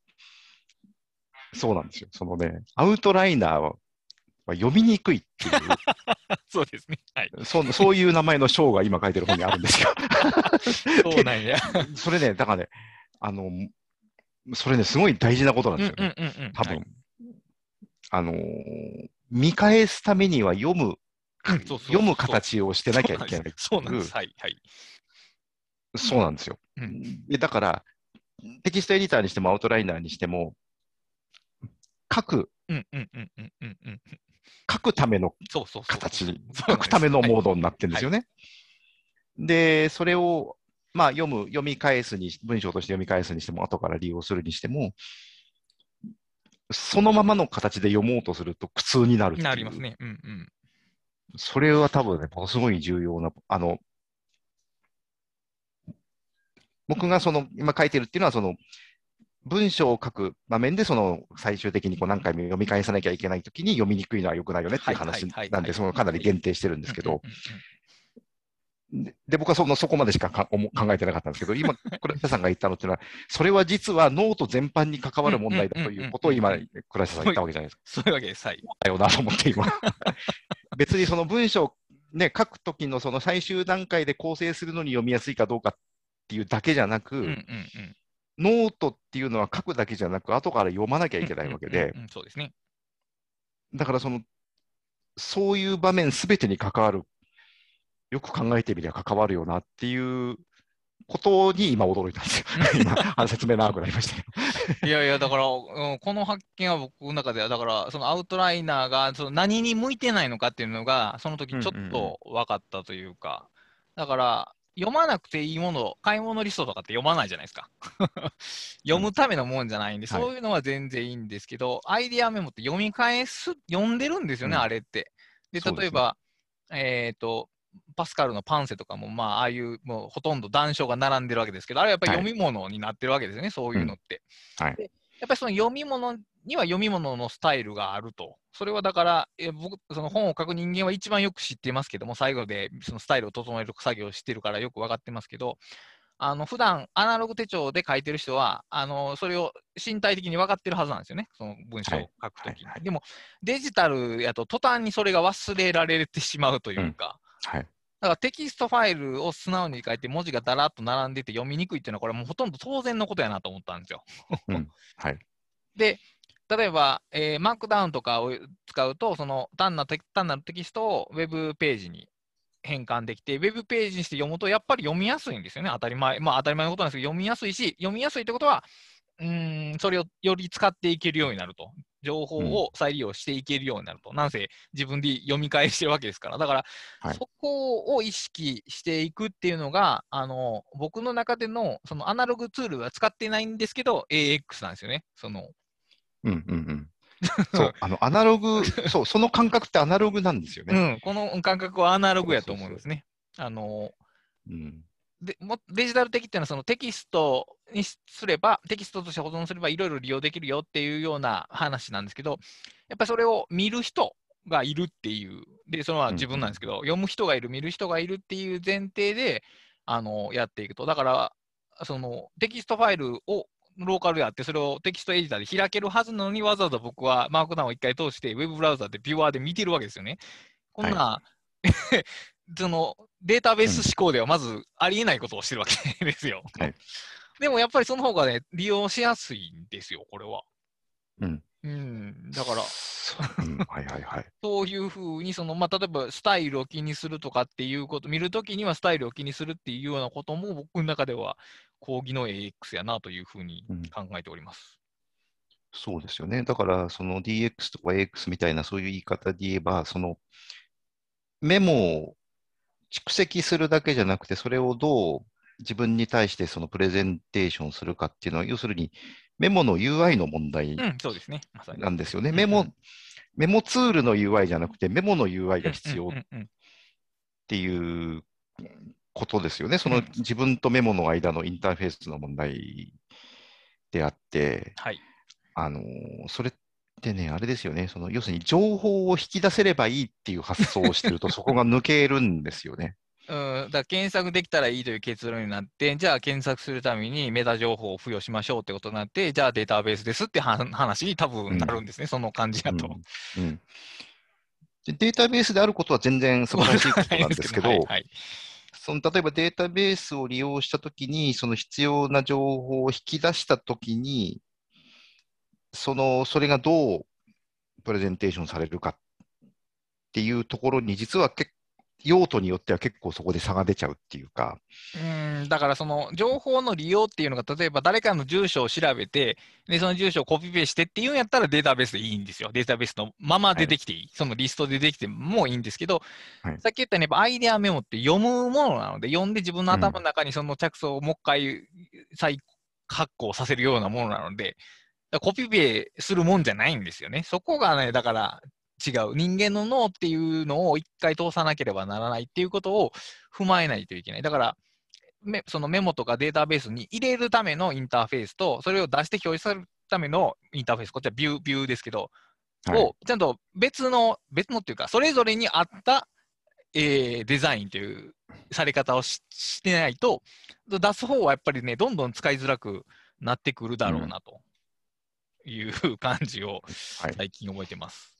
そうなんですよ。そのね、アウトライナーはは読みにくいってい そうですね。はい。う、そそういう名前の章が今書いてる本にあるんですよ。そうなんや。それね、だからね、あの、それね、すごい大事なことなんうんですよね。多分、はいあのー見返すためには読む、読む形をしてなきゃいけない。そうなんです。はい、はい。そうなんですよ。うんでだから、テキストエディターにしてもアウトライナーにしても、書く、うんうんうんうんうんうん。書くためのそうそうそう。形書くためのモードになってるんですよね。で、それを、まあ、読む、読み返すにし、文章として読み返すにしても、後から利用するにしても、そのままの形で読もうとすると苦痛になるなりますね。うんうん。それは多分ね、ものすごい重要な、あの、僕がその、今書いてるっていうのは、その、文章を書く場面で、その、最終的にこう何回も読み返さなきゃいけないときに読みにくいのは良くないよねっていう話なんで、そのかなり限定してるんですけど、でで僕はそのそこまでしか考えてなかったんですけど、今、倉下さんが言ったのっていうのは、それは実はノート全般に関わる問題だということを今倉下さん言ったわけじゃないですか。そういうわけです。はい。だよなと思って今。別にその文章、ね、書くときのその最終段階で構成するのに読みやすいかどうかっていうだけじゃなく、うんうんうん。ノートっていうのは書くだけじゃなく、後から読まなきゃいけないわけでうん、うんうんそうですね。だからその、そういう場面すべてに関わる、よく考えてみりゃ関わるよなっていうことに今驚いたんですよ。今、説明長くなりました。いやいや、だから、うんこの発見は僕の中では、だから、そのアウトライナーがその何に向いてないのかっていうのが、その時ちょっと分かったというか、だから、読まなくていいもの、買い物リストとかって読まないじゃないですか。読むためのもんじゃないんで、はいそういうのは全然いいんですけど、アイディアメモって読み返す、読んでるんですよね、うんあれって。で、例えば、えっ、と、パスカルのパンセとかも、まあ、ああいう、もうほとんど談笑が並んでるわけですけど、あれはやっぱりはい。読み物になってるわけですよね、そういうのって。はい。でやっぱりその読み物には読み物のスタイルがあると。それはだから、え僕、その本を書く人間は一番よく知っていますけども、最後でそのスタイルを整える作業をしてるからよく分かってますけど、あの普段アナログ手帳で書いてる人は、あのそれを身体的に分かってるはずなんですよね、その文章を書くときに。はい。はいはいでも、デジタルやと途端にそれが忘れられてしまうというか、はい。だからテキストファイルを素直に書いて文字がだらっと並んでて読みにくいっていうのは、これもうほとんど当然のことやなと思ったんですよ。うん。はい。で、例えば、えーマークダウンとかを使うと、その単なテ単なるテキストをウェブページに変換できて、ウェブページにして読むと、やっぱり読みやすいんですよね。当たり前。まあ当たり前のことなんですけど、読みやすいし、読みやすいってことは、うーん、それをより使っていけるようになると。情報を再利用していけるようになると。なんせ自分で読み返してるわけですから。だから、はいそこを意識していくっていうのが、あの、僕の中での、そのアナログツールは使ってないんですけど、AX なんですよね。その、うんうんうん。そう、あの、アナログ、そう、その感覚ってアナログなんですよね。うん、この感覚はアナログやと思うんですね。あのうん。でもデジタル的っていうのはそのテキストにすれば、テキストとして保存すればいろいろ利用できるよっていうような話なんですけど、やっぱりそれを見る人がいるっていう、で、それは自分なんですけど、読む人がいる、見る人がいるっていう前提であのやっていくと。だから、そのテキストファイルをローカルであって、それをテキストエディターで開けるはずなのに、わざわざ僕はマークダウンを一回通して、ウェブブラウザでビューアーで見てるわけですよね。こんな、そのデータベース思考ではまずありえないことをしてるわけですよ。はいでもやっぱりその方がね、利用しやすいんですよ、これは。うん。うん、だから、そういはいはい。そういうふうにその、まあ、例えばスタイルを気にするとかっていうこと、見るときにはスタイルを気にするっていうようなことも、僕の中では講義の AX やなというふうにうん考えております。そうですよね。だから、その DX とか AX みたいなそういう言い方で言えば、その、メモを蓄積するだけじゃなくて、それをどう自分に対してそのプレゼンテーションするかっていうのは、要するにメモの UI の問題うん、そうですね。まさに。なんですよね。うんメモ、メモツールの UI じゃなくて、メモの UI が必要っていうことですよね。そのうん自分とメモの間のインターフェースの問題であって、はい。あのーそれってね、あれですよね。その要するに情報を引き出せればいいっていう発想をしてると、そこが抜けるんですよね。うん、だから検索できたらいいという結論になって、じゃあ検索するためにメタ情報を付与しましょうってことになって、じゃあデータベースですっては話に多分なるんですね、その感じだと。うんうんでデータベースであることは全然素晴らしいことなんですけど、はいはいその例えばデータベースを利用したときに、その必要な情報を引き出したときに、その、それがどうプレゼンテーションされるかっていうところに、実は結用途によっては結構そこで差が出ちゃうっていうか、うん、だからその情報の利用っていうのが、例えば誰かの住所を調べて、で、その住所をコピペしてっていうんやったらデータベースでいいんですよ。データベースのまま出てきていい。そのリストでできてもいいんですけど、はいさっき言ったようにアイデアメモって読むものなので、読んで自分の頭の中にその着想をもう一回再発行させるようなものなので、コピペするもんじゃないんですよね。そこがね、だから違う。人間の脳っていうのを一回通さなければならないっていうことを踏まえないといけない。だから、めそのメモとかデータベースに入れるためのインターフェースと、それを出して表示するためのインターフェース、こっちはビュー、ビューですけど、はいをちゃんと別の、別のっていうか、それぞれに合った、えーデザインというされ方をししてないと、出す方はやっぱりね、どんどん使いづらくなってくるだろうなという感じをはい。最近覚えてます。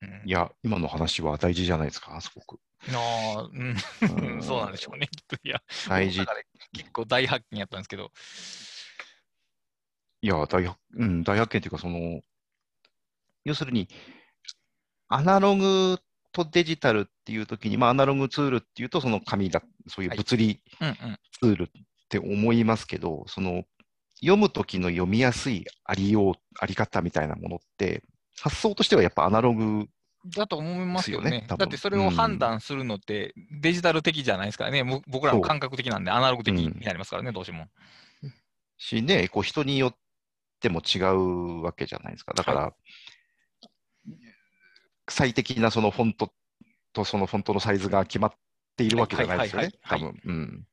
うんいや、今の話は大事じゃないですか、すごく。あーうんうんそうなんでしょうね、きっと。いや、大事結構大発見やったんですけど、いや、大発、うん、大発見というか、その、要するに、アナログとデジタルっていうときに、まあ、アナログツールっていうと、その紙だ、そういうはい物理うんうん、ツールって思いますけど、その、読むときの読みやすいありよう、あり方みたいなものって、発想としてはやっぱアナログ、だと思いますよね。よねだってそれを判断するのってデジタル的じゃないですからね。も僕らの感覚的なんでアナログ的うんになりますからね、どうしても。しね、こう人によっても違うわけじゃないですか。だから、最適なそのフォントとそのフォントのサイズが決まっているわけじゃないですよね。はいはい多分、うん。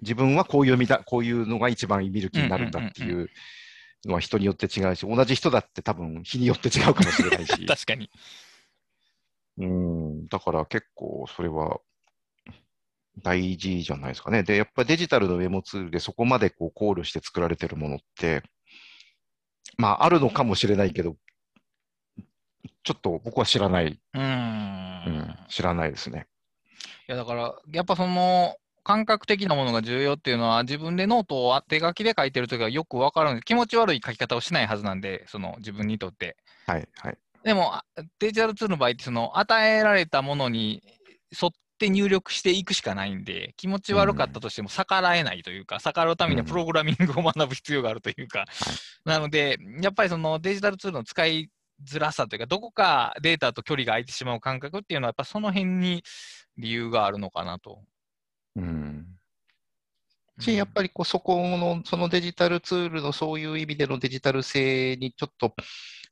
自分はこういう見た、こういうのが一番見る気になるんだっていうのは人によって違うし、同じ人だって多分日によって違うかもしれないし。確かに。うん、だから結構それは大事じゃないですかね。で、やっぱりデジタルのメモツールでそこまでこう考慮して作られてるものって、まああるのかもしれないけど、ちょっと僕は知らない、うーん。うん、知らないですね。いや、だから、やっぱその、感覚的なものが重要っていうのは、自分でノートを手書きで書いてるときはよくわかるんです。気持ち悪い書き方をしないはずなんで、その自分にとって。はい、はい。でも、あデジタルツールの場合って、その与えられたものに沿って入力していくしかないんで、気持ち悪かったとしても逆らえないというか、逆らうためにはプログラミングを学ぶ必要があるというか、なので、やっぱりそのデジタルツールの使いづらさというか、どこかデータと距離が空いてしまう感覚っていうのは、やっぱその辺に理由があるのかなと。うん。し、やっぱりこうそこの、そのデジタルツールのそういう意味でのデジタル性にちょっと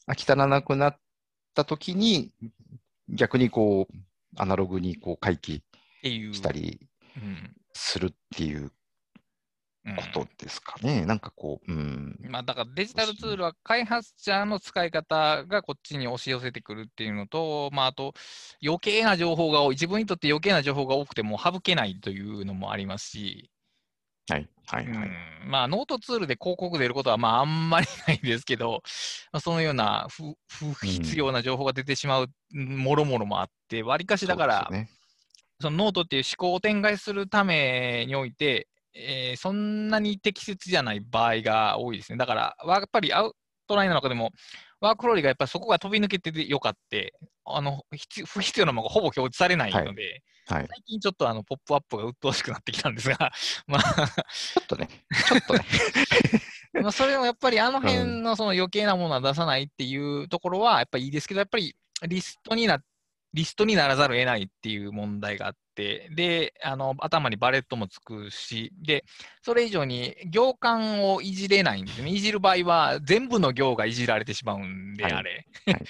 飽き足らなくなったときに、逆にこう、アナログにこう回帰。したりうんするっていううんことですかね。なんかこう、うん。まあ、だからデジタルツールは開発者の使い方がこっちに押し寄せてくるっていうのと、まあ、あと余計な情報が多い、自分にとって余計な情報が多くても省けないというのもありますし、はい、はい、うんはい。まあ、ノートツールで広告出ることはまああんまりないですけど、まあそのような不不必要な情報が出てしまうもろもろもあって、わりかしだから、そのノートっていう思考を展開するためにおいて、えーそんなに適切じゃない場合が多いですね。だから、やっぱりアウトラインの中でも、 WorkFlowy がやっぱりそこが飛び抜けててよかって、あの必不必要なものがほぼ表示されないので、はい。最近ちょっとあのポップアップが鬱陶しくなってきたんですが、まあ、ちょっとね、ちょっとね。まあそれもやっぱりあの辺のその余計なものは出さないっていうところはやっぱりいいですけど、やっぱりリストになリストにならざるを得ないっていう問題があって、で、あの頭にバレットもつくし、で、それ以上に行間をいじれないんですよね。いじる場合は全部の行がいじられてしまうんで、はいあれ。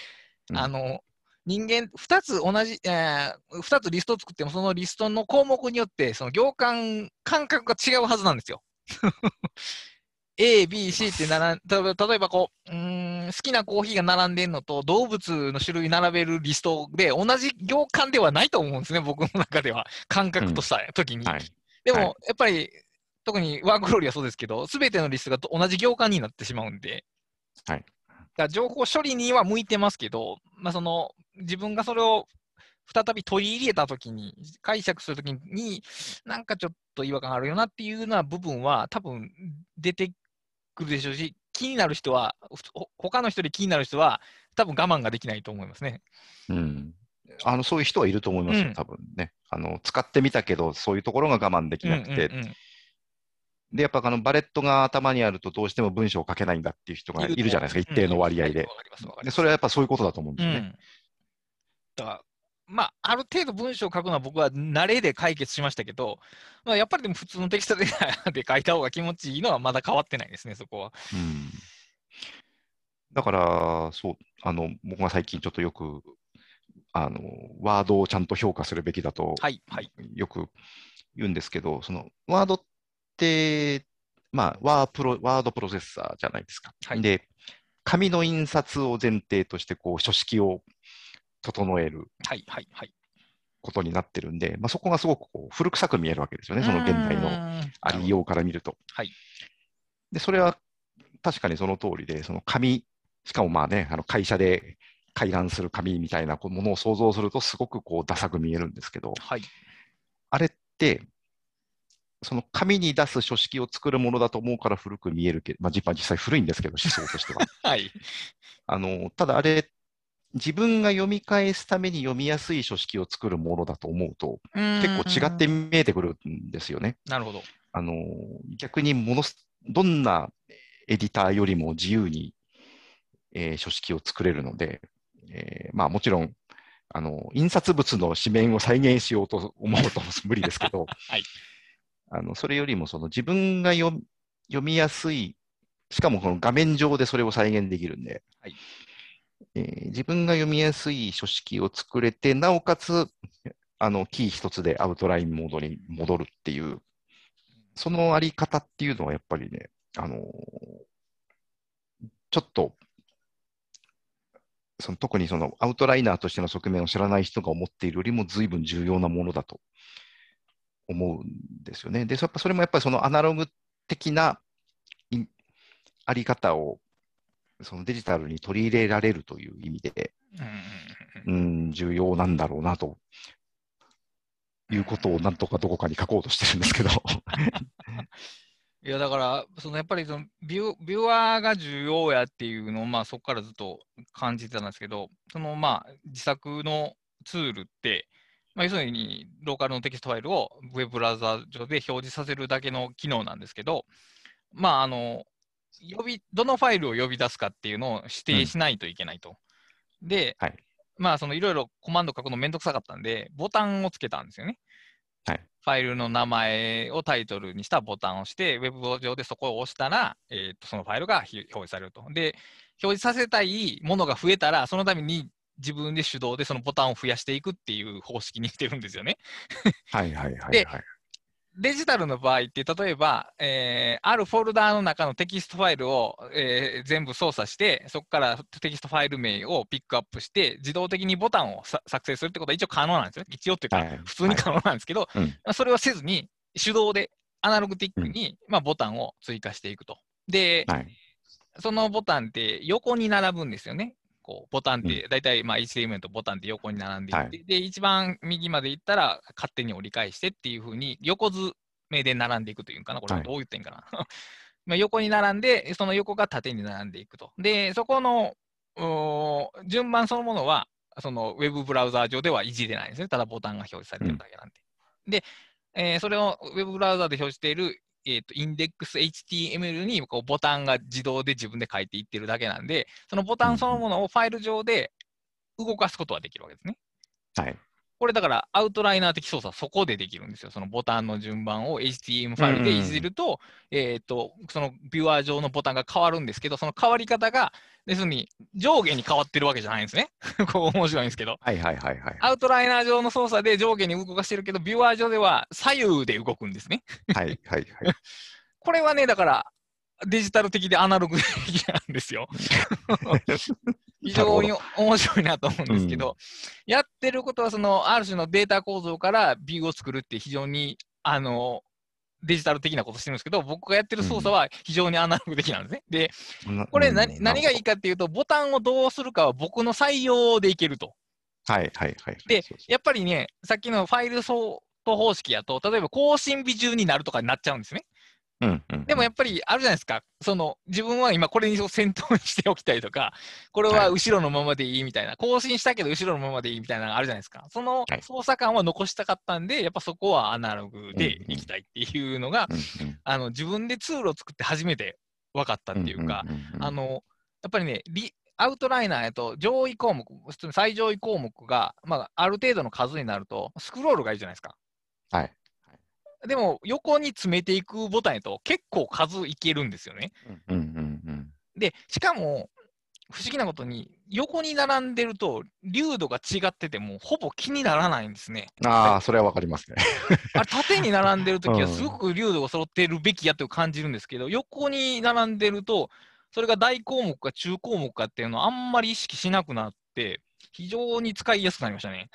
うんあの、人間、2つ同じ、えー、2つリストを作っても、そのリストの項目によって、その行間、感覚が違うはずなんですよ。A、B、C ってならん、例えば、例えばこう、うーん、好きなコーヒーが並んでるのと、動物の種類並べるリストで、同じ行間ではないと思うんですね、僕の中では。感覚とした時に。はい。でも、はいやっぱり、特にワークフローリーはそうですけど、すべてのリストがと同じ行間になってしまうんで、はいだ情報処理には向いてますけど、まあ、その自分がそれを再び取り入れたときに、解釈するときに、なんかちょっと違和感あるよなっていうような部分は、多分出てくるでしょうし、気になる人は、ほ他の人で気になる人は、多分我慢ができないと思いますね。うん。あの、そういう人はいると思いますよ、うん多分ね。あの、使ってみたけど、そういうところが我慢できなくて、うんうんうんで、やっぱあの、バレットが頭にあるとどうしても文章を書けないんだっていう人がいるじゃないですか、一定の割合でで、それはやっぱそういうことだと思うんですよね。うん。だから、まあ、ある程度文章を書くのは僕は慣れで解決しましたけど、まあ、やっぱりでも普通のテキストでで書いた方が気持ちいいのはまだ変わってないですね、そこは。うんだから、そう、あの、僕が最近ちょっとよく、あの、ワードをちゃんと評価するべきだと、はい、はい。よく言うんですけど、その、ワードって、まあ、ワープロ、ワードプロセッサーじゃないですか。はいで、紙の印刷を前提として、こう、書式を整えるはい、はい、はい。ことになってるんで、まあ、そこがすごくこう古臭く見えるわけですよね、その現代ののありようから見ると。はいで、それは確かにその通りで、その紙、しかもまあね、あの会社で開眼する紙みたいなものを想像すると、すごくこうダサく見えるんですけど、はい。あれって、その紙に出す書式を作るものだと思うから古く見えるけど、まあ、実実際古いんですけど、思想としては。はい。あのただあれ、自分が読み返すために読みやすい書式を作るものだと思うと、結構違って見えてくるんですよね。なるほど。あの逆にものす、どんなエディターよりも自由に、えー書式を作れるので、えーまあもちろん、あの、印刷物の紙面を再現しようと思うと無理ですけど、はいあのそれよりもその自分が読読みやすい、しかもこの画面上でそれを再現できるんで、はいえー自分が読みやすい書式を作れて、なおかつ、あの、キー一つでアウトラインモードに戻るっていう、そのあり方っていうのはやっぱりね、あのーちょっと、その特にそのアウトライナーとしての側面を知らない人が思っているよりも随分重要なものだと思うんですよね。で、それもやっぱりそのアナログ的なあり方をそのデジタルに取り入れられるという意味で、うん重要なんだろうなということをなんとかどこかに書こうとしてるんですけど。いやだから、そのやっぱりそのビュビュアーが重要やっていうのを、まあ、そこからずっと感じてたんですけど、そのまあ自作のツールって、まあ、要するにローカルのテキストファイルをウェブブラウザ上で表示させるだけの機能なんですけど、まあ、あの呼びどのファイルを呼び出すかっていうのを指定しないといけないと。で、はいまあ、そのいろいろコマンド書くのめんどくさかったんで、ボタンをつけたんですよね。はいファイルの名前をタイトルにしたボタンを押して、ウェブ上でそこを押したら、えーとそのファイルがひ表示されると。で、表示させたいものが増えたら、そのために自分で手動でそのボタンを増やしていくっていう方式にしてるんですよね。はいはいはいではい。デジタルの場合って、例えば、えーあるフォルダーの中のテキストファイルを、えー全部操作して、そこからテキストファイル名をピックアップして、自動的にボタンをさ作成するってことは一応可能なんですよ。一応っていうか、はい普通に可能なんですけど、うんまあそれをせずに、手動でアナログティックに、まあ、ボタンを追加していくと。で、はい。そのボタンって横に並ぶんですよね。こうボタンって、大体まあ HTML とボタンって横に並んでいって、はで、一番右まで行ったら勝手に折り返してっていうふうに横図目で並んでいくというかな、これどう言ってんかな。まあ横に並んで、その横が縦に並んでいくと。で、そこの順番そのものは、そのウェブブラウザー上ではいじれないんですね。ただボタンが表示されてるだけなんで。で、えーそれをウェブブラウザーで表示している、えー、とインデックス HTML にこうボタンが自動で自分で書いていってるだけなんで、そのボタンそのものをファイル上で動かすことはできるわけですね。はい。これだからアウトライナー的操作はそこでできるんですよ。そのボタンの順番を HTML ファイルでいじると、えっ、と、そのビュアー上のボタンが変わるんですけど、その変わり方が、要するに上下に変わってるわけじゃないんですね。ここ面白いんですけど。はいはいはいはい。アウトライナー上の操作で上下に動かしてるけど、ビュアー上では左右で動くんですね。はいはいはい。これはね、だから、デジタル的でアナログ的なんですよ。非常に面白いなと思うんですけど、やってることは、その、ある種のデータ構造からビューを作るって非常に、あの、デジタル的なことしてるんですけど、僕がやってる操作は非常にアナログ的なんですね。で、これ何,、何がいいかっていうと、ボタンをどうするかは僕の採用でいけると。はいはいはい。で、やっぱりね、さっきのファイルソート方式やと、例えば更新日中になるとかになっちゃうんですね。うんうん、でもやっぱりあるじゃないですか、その自分は今これに先頭にしておきたいとか、これは後ろのままでいいみたいな、はい、更新したけど後ろのままでいいみたいなのがあるじゃないですか。その操作感は残したかったんで、やっぱそこはアナログでいきたいっていうのが、うんうん、あの自分でツールを作って初めて分かったっていうか、あのやっぱりね、アウトライナーやと上位項目、最上位項目が、まあ、ある程度の数になると、スクロールがいいじゃないですか。はい。でも、横に詰めていくボタンやと結構数いけるんですよね。うんうんうん、で、しかも、不思議なことに、横に並んでると、流度が違ってても、ほぼ気にならないんですね。ああ、それはわかりますね。あれ、縦に並んでるときは、すごく流度が揃ってるべきやと感じるんですけど、横に並んでると、それが大項目か中項目かっていうのをあんまり意識しなくなって、非常に使いやすくなりましたね。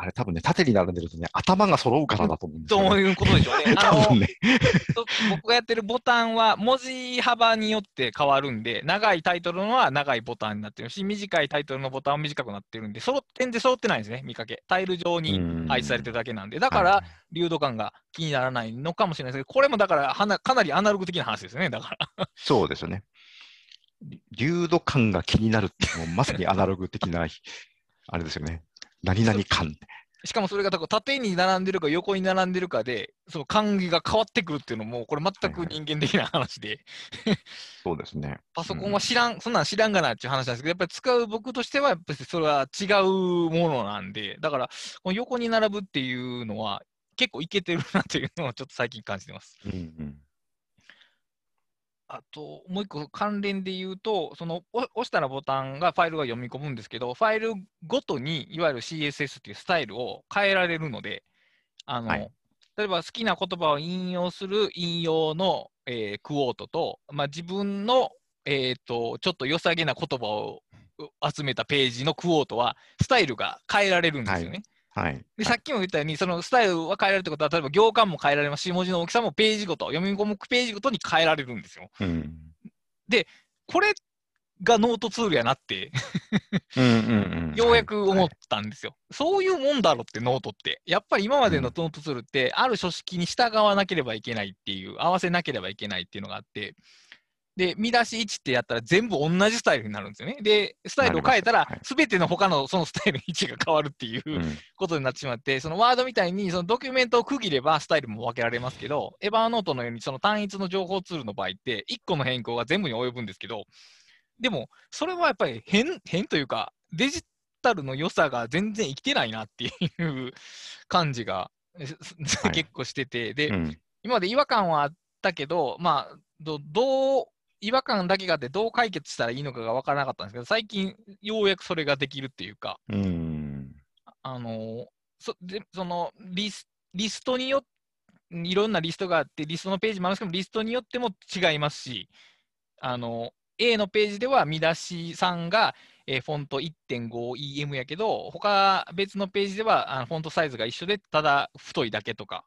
あれ多分ね、縦に並んでるとね、頭が揃うからだと思うんですよ、ね。ということでしょうね。多分ね。僕がやってるボタンは文字幅によって変わるんで、長いタイトルのは長いボタンになってるし、短いタイトルのボタンは短くなってるんで、そろ全然揃ってないんですね、見かけ。タイル上に配置されてるだけなんで。だから、流動感が気にならないのかもしれないですけど、これもだからはな、かなりアナログ的な話ですよね、だから。そうですよね。流度感が気になるっていうのもまさにアナログ的な、あれですよね。何々感。しかもそれが縦に並んでるか横に並んでるかで、その感義が変わってくるっていうのも、これ全く人間的な話で。そうですね。パソコンは知らん、うん、そんなん知らんがなっていう話なんですけど、やっぱり使う僕としては、やっぱりそれは違うものなんで、だから、この横に並ぶっていうのは、結構いけてるなというのをちょっと最近感じてます。うんうんあと、もう一個関連で言うと、その押したらボタンがファイルが読み込むんですけど、ファイルごとにいわゆる CSS っていうスタイルを変えられるので、あの、はい、例えば好きな言葉を引用する引用の、えー、クォートと、まあ、自分の、えーと、ちょっと良さげな言葉を集めたページのクォートは、スタイルが変えられるんですよね。はいはい、でさっきも言ったように、そのスタイルは変えられるってことは、例えば行間も変えられますし、文字の大きさもページごと、読み込むページごとに変えられるんですよ。うん、で、これがノートツールやなってようやく思ったんですよ、はい。そういうもんだろって、ノートって。やっぱり今までのノートツールって、ある書式に従わなければいけないっていう、合わせなければいけないっていうのがあって、で、見出し1ってやったら全部同じスタイルになるんですよね。で、スタイルを変えたら、すべての他のそのスタイルの位置が変わるっていうことになってしまって、そのワードみたいにそのドキュメントを区切ればスタイルも分けられますけど、エヴァーノートのようにその単一の情報ツールの場合って、1個の変更が全部に及ぶんですけど、でも、それはやっぱり変、変というか、デジタルの良さが全然生きてないなっていう感じが、はい、結構してて、で、うん、今まで違和感はあったけど、まあ、どどう、違和感だけがあってどう解決したらいいのかが分からなかったんですけど、最近ようやくそれができるっていうか、うんあのそでそのリスリストによいろんなリストがあって、リストのページもあるんですけど、リストによっても違いますし、あの A のページでは見出し3が、えー、フォント 1.5EM やけど、他別のページではあのフォントサイズが一緒で、ただ太いだけとか。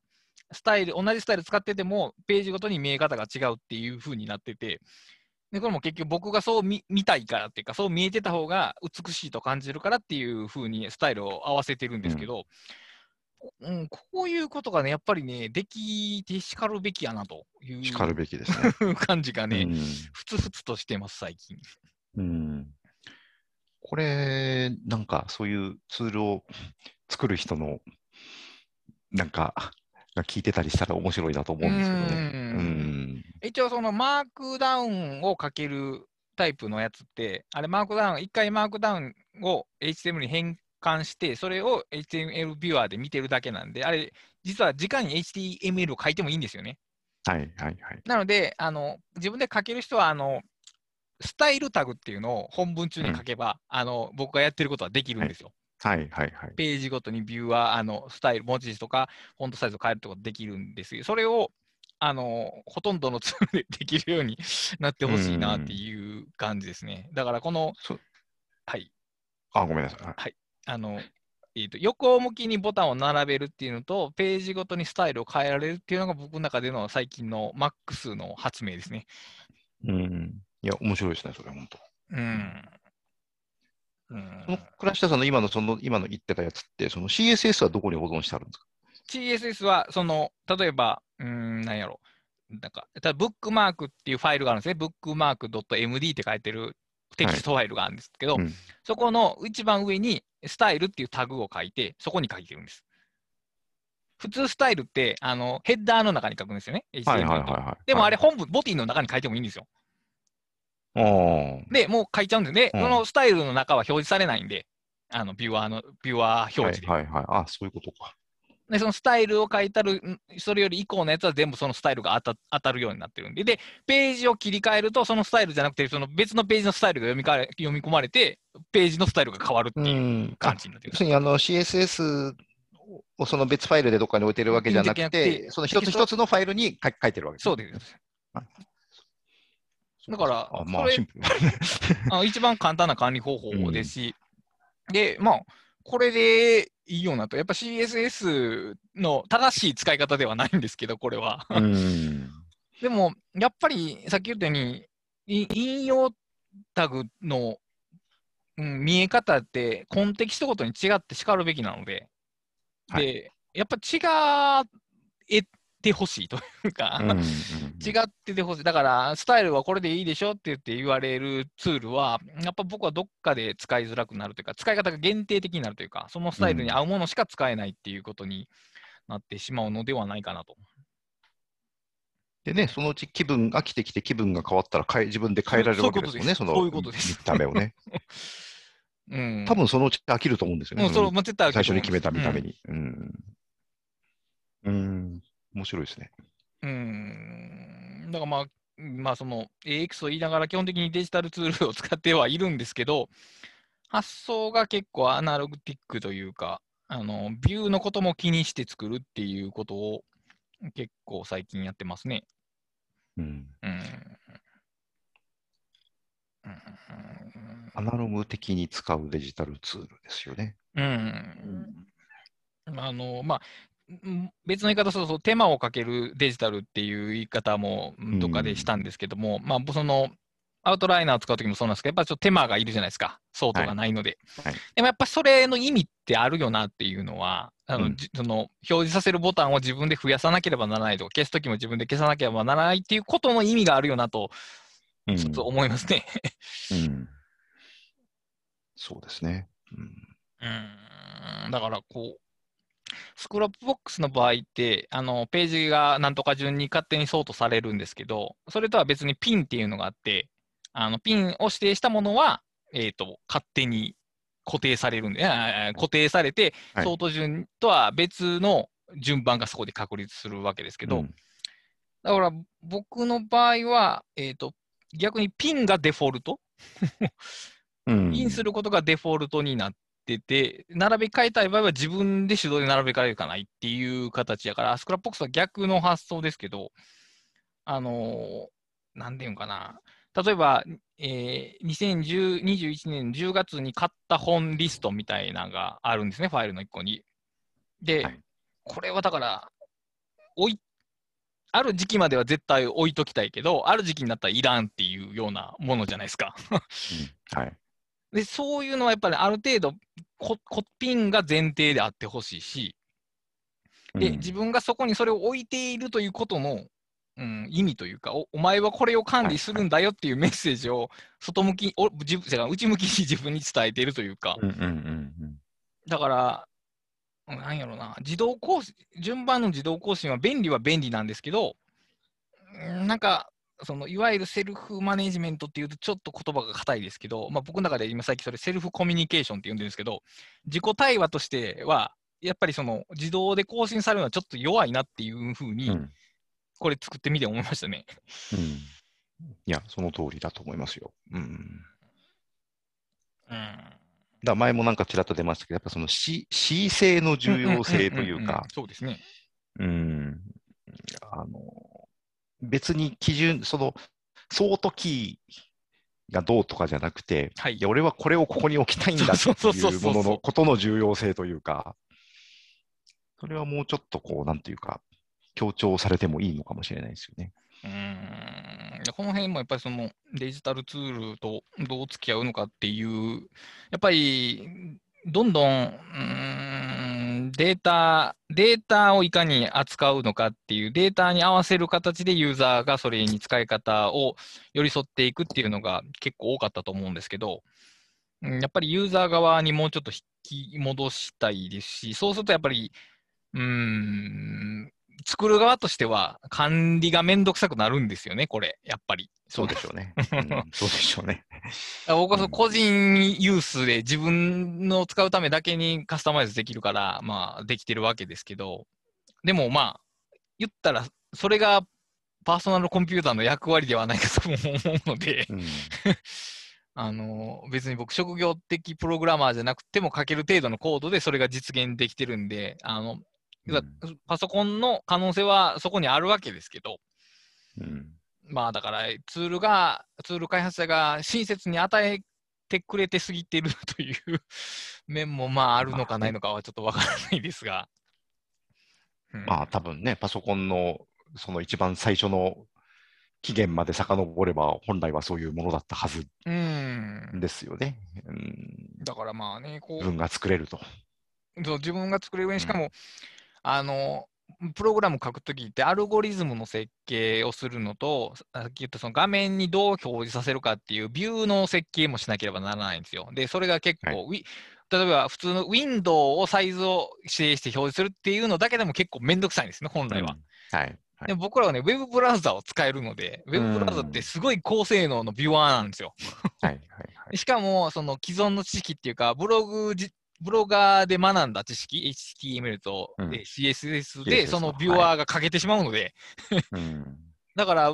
スタイル、同じスタイル使ってても、ページごとに見え方が違うっていう風になってて、でこれも結局僕がそう見見たいからっていうか、そう見えてた方が美しいと感じるからっていう風にスタイルを合わせてるんですけど、うん、うん、こういうことがね、やっぱりね、できてしかるべきやなというしかるべきですね。感じがね、うん。ふつふつとしてます、最近。うん、これ、なんかそういうツールを作る人の、なんか、が聞いてたりしたら面白いなと思うんですけどね。うんうん。一応そのマークダウンをかけるタイプのやつって、あれマークダウン、一回マークダウンを HTML に変感して、それを HTML ビュアーで見てるだけなんで、あれ、実は直に HTML を書いてもいいんですよね。はいはいはい。なので、あの自分で書ける人はあの、スタイルタグっていうのを本文中に書けば、あの僕がやってることはできるんですよ。はいはいはい。ページごとにビューはあのスタイル、文字とかフォントサイズを変えるってことができるんですよ。それをあのほとんどのツールでできるように なってほしいなっていう感じですね。だからこの、そはい、あ、ごめんなさい。はいあの、えーと横向きにボタンを並べるっていうのと、ページごとにスタイルを変えられるっていうのが僕の中での最近のマックスの発明ですね。うん。いや、面白いですね、それ、本当。うん。うんその倉下さんの今の、その、今の言ってたやつって、その CSS はどこに保存してあるんですか？CSS は、その、例えば、うーん、なんやろ。なんか、ただブックマークっていうファイルがあるんですね。ブックマーク .md って書いてるテキストファイルがあるんですけど、うんそこの一番上にスタイルっていうタグを書いて、そこに書いてるんです。普通スタイルって、あの、ヘッダーの中に書くんですよね。はいはいはいとはい。でもあれ、本文、ボディの中に書いてもいいんですよ。で、もう書いちゃうんですね。うんそのスタイルの中は表示されないんで、あの、ビューアーの、ビューアー表示で。はいはいはい。あ、そういうことか。で、そのスタイルを書いてある、んそれより以降のやつは全部そのスタイルが当た当たるようになってるんで、で、ページを切り替えると、そのスタイルじゃなくて、その別のページのスタイルが読みかえ読み込まれて、ページのスタイルが変わるっていううん。感じになってる要。するにあの CSS をその別ファイルでどっかに置いてるわけじゃなくじゃなくてて、その一つ一つのファイルに書書いてるわけそうです。あだからあ、まあシンプル。あの一番簡単な管理方法ですし、で、まあ、これでいいようなと、やっぱ CSS の正しい使い方ではないんですけど、これは。うん。でも、やっぱりさっき言ったように、い引用タグの、うん、見え方って、コンテキストごとに違って叱るべきなので、はいで、やっぱ違えてほしいというか、うんうん違っててほしい。だから、スタイルはこれでいいでしょって言って言われるツールは、やっぱ僕はどっかで使いづらくなるというか、使い方が限定的になるというか、そのスタイルに合うものしか使えないっていうことになってしまうのではないかなと。でね、そのうち気分飽きてきて気分が変わったら変え自分で変えられるわけですよね、そのそういうことです見た目をね。うん。多分そのうち飽きると思うんですよね。最初に決めた見た目に。うん。うん。面白いですね。うん。うんだからまあ、まあその AX と言いながら基本的にデジタルツールを使ってはいるんですけど、発想が結構アナログティックというか、あの、ビューのことも気にして作るっていうことを結構最近やってますね。うん。うん。アナログ的に使うデジタルツールですよね。うん。あの、まあ、ん別の言い方すると、手間をかけるデジタルっていう言い方もうんどっかでしたんですけども、まあ、その、アウトライナーを使うときもそうなんですけど、やっぱちょっと手間がいるじゃないですか、ソートがないので。はいでもやっぱそれの意味ってあるよなっていうのは、あのうんじその表示させるボタンを自分で増やさなければならないとか、消すときも自分で消さなければならないっていうことの意味があるよなと、うんちょっと思いますね。うん。そうですね。うん。うん、だからこう、スクラップボックスの場合って、あのページがなんとか順に勝手にソートされるんですけど、それとは別にピンっていうのがあって、あのピンを指定したものは、えー、と勝手に固定されるんで、固定されて、はい。ソート順とは別の順番がそこで確立するわけですけど、うん。だから僕の場合は、えー、と逆にピンがデフォルト、うん。ピンすることがデフォルトになってて、並べ替えたい場合は自分で手動で並べ替えるかないっていう形やから、スクラップボックスは逆の発想ですけど、あのーなんていうんかな、例えば、えー、2021年10月に買った本リストみたいなのがあるんですね、ファイルの1個に。で、はいこれはだから、置いある時期までは絶対置いときたいけど、ある時期になったらいらんっていうようなものじゃないですか。うんはい。で、そういうのはやっぱりある程度コ、コピンが前提であってほしいし、で、うん。自分がそこにそれを置いているということの、うん、意味というかお、お前はこれを管理するんだよっていうメッセージを外向き、お自分内向きに 自分に伝えているというか、うんうんうんだから、なんやろな、自動更新、順番の自動更新は便利は便利なんですけど、うんなんか、そのいわゆるセルフマネジメントっていうとちょっと言葉が硬いですけど、まあ、僕の中で今最近それセルフコミュニケーションって呼んでるんですけど、自己対話としては、やっぱりその自動で更新されるのはちょっと弱いなっていうふうに、うん。これ作ってみて思いましたね。うん。いや、その通りだと思いますよ。うん。うん。だ前もなんかちらっと出ましたけど、やっぱその C, C 性の重要性というんんんんか、そうですね。うん。あの、別に基準、その、ソートキーがどうとかじゃなくて、はい。いや、俺はこれをここに置きたいんだっていうもののことの重要性というか、それはもうちょっとこう、なんていうか、強調されてもいいのかもしれないですよね。うーん。でこの辺もやっぱりそのデジタルツールとどう付き合うのかっていう、やっぱりどんどんうーんデータ、データをいかに扱うのかっていう、データに合わせる形でユーザーがそれに使い方を寄り添っていくっていうのが結構多かったと思うんですけど、やっぱりユーザー側にもうちょっと引き戻したいですし、そうするとやっぱり、うん、作る側としては管理がめんどくさくなるんですよね、これ、やっぱり。そうでしょうね。うんそうでしょうね。僕はその個人ユースで自分の使うためだけにカスタマイズできるから、まあ、できてるわけですけど、でもまあ、言ったら、それがパーソナルコンピューターの役割ではないかと思うので、うん あの別に僕、職業的プログラマーじゃなくても書ける程度のコードでそれが実現できてるんで、あのパソコンの可能性はそこにあるわけですけど、うんまあだからツールが、ツール開発者が親切に与えてくれてすぎてるという 面もまああるのかないのかはちょっとわからないですが。うんまあ多分ね、パソコンのその一番最初の期限まで遡れば、本来はそういうものだったはずうん。ですよね。うん、だからまあね、こう自分が作れると。そう自分が作れる上に、しかも、あの、プログラム書くときってアルゴリズムの設計をするのと、さっき言ったその画面にどう表示させるかっていうビューの設計もしなければならないんですよ。で、それが結構、ウィ例えば普通のウィンドウをサイズを指定して表示するっていうのだけでも結構めんどくさいんですね、本来は。うんはい。はいでも僕らはね、ウェブブラウザを使えるので、ウェブブラウザってすごい高性能のビュアーなんですよ。はい。はい。はい。しかも、その既存の知識っていうか、ブログじ、ブロガーで学んだ知識、HTML とうん。え CSS で、そのビュアーが欠けてしまうので、うん。だから、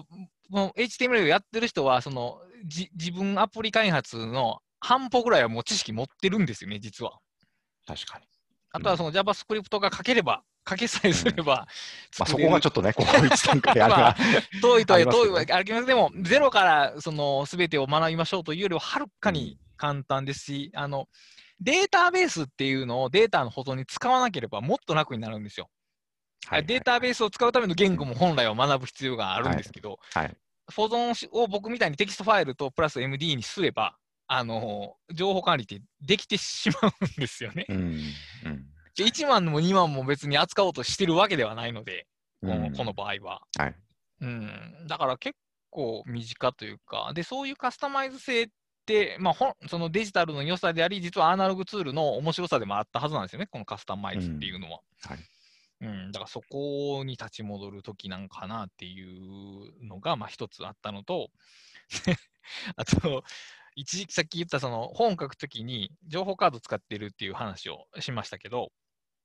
もう HTML をやってる人は、そのじ自分アプリ開発の半歩ぐらいはもう知識持ってるんですよね、実は。確かに。あとはその JavaScript が書ければ、書けさえすればまあ作れる、そこがちょっとね、ここ一段階 あるまあ が、遠いとは遠いはあります。でも、ゼロからその全てを学びましょうというよりは、はるかに簡単ですし、あのデータベースっていうのをデータの保存に使わなければもっと楽になるんですよ。はいデータベースを使うための言語も本来は学ぶ必要があるんですけど、はい。保存しを僕みたいにテキストファイルとプラス MD にすれば、あの情報管理ってできてしまうんですよね。うん。うんで1万も2万も別に扱おうとしてるわけではないので、このうんこの場合は。はい。うん、だから結構身近というか、で、そういうカスタマイズ性って、まあ、そのデジタルの良さであり、実はアナログツールの面白さでもあったはずなんですよね、このカスタマイズっていうのは。はい。うん、だからそこに立ち戻る時なんかなっていうのが、まあ一つあったのと、あと、一時期さっき言ったその本書くときに情報カード使ってるっていう話をしましたけど、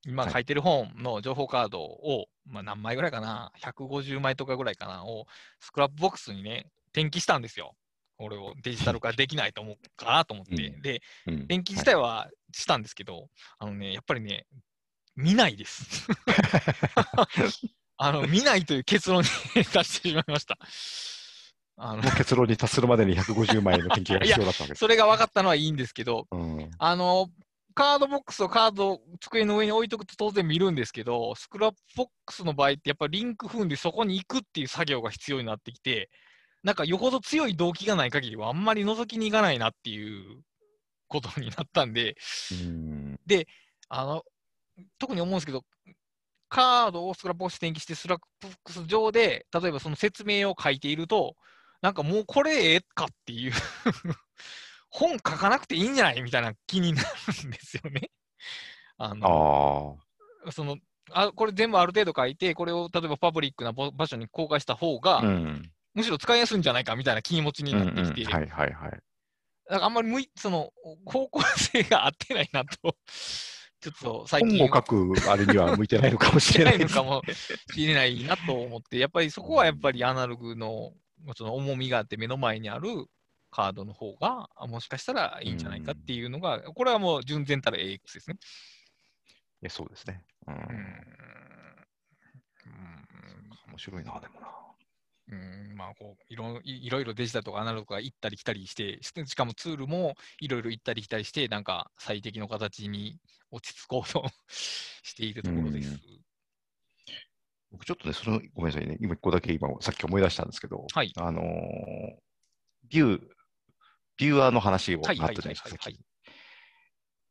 今はい書いてる本の情報カードを、まあ何枚ぐらいかな、150枚とかぐらいかな、をスクラップボックスにね、転記したんですよ。俺をデジタル化できないと思うかなと思って。うんで、うん転記自体はしたんですけど、あのね、やっぱりね、見ないです。あの、見ないという結論に 達してしまいました。あの結論に達するまでに150枚の研究が必要だったわけです。それが分かったのはいいんですけど、うんあの、カードボックスをカードを机の上に置いとくと当然見るんですけど、スクラップボックスの場合ってやっぱりリンク踏んでそこに行くっていう作業が必要になってきて、なんかよほど強い動機がない限りはあんまり覗きに行かないなっていうことになったんで、うんあの、特に思うんですけど、カードをスクラップボックス転記して、スクラップボックス上で、例えばその説明を書いていると、なんかもうこれええかっていう 本書かなくていいんじゃないみたいな気になるんですよね。ああの、あ。その、あこれ全部ある程度書いて、これを例えばパブリックなぼ場所に公開した方が、うん。むしろ使いやすいんじゃないかみたいな気持ちになってきて、うんうんはいはいはい。だからあんまり向いその方向性が合ってないなと、ちょっと最近本を書くあれには向いてないのかもししてない れないのかもしれないなと思って、やっぱりそこはやっぱりアナログのその重みがあって目の前にあるカードの方があもしかしたらいいんじゃないかっていうのが、これはもう純然たる AX ですね。えそうですね。うんうん面白いな、でもな。うんまあこういろいいろいろデジタルとかアナログが行ったり来たりして、ししかもツールもいろいろ行ったり来たりして、なんか最適の形に落ち着こうと しているところです。うん。僕ちょっとね、その、ごめんなさいね、今一個だけ今、さっき思い出したんですけど、はい。あのービュー、ビューアーの話をあったじゃないですか、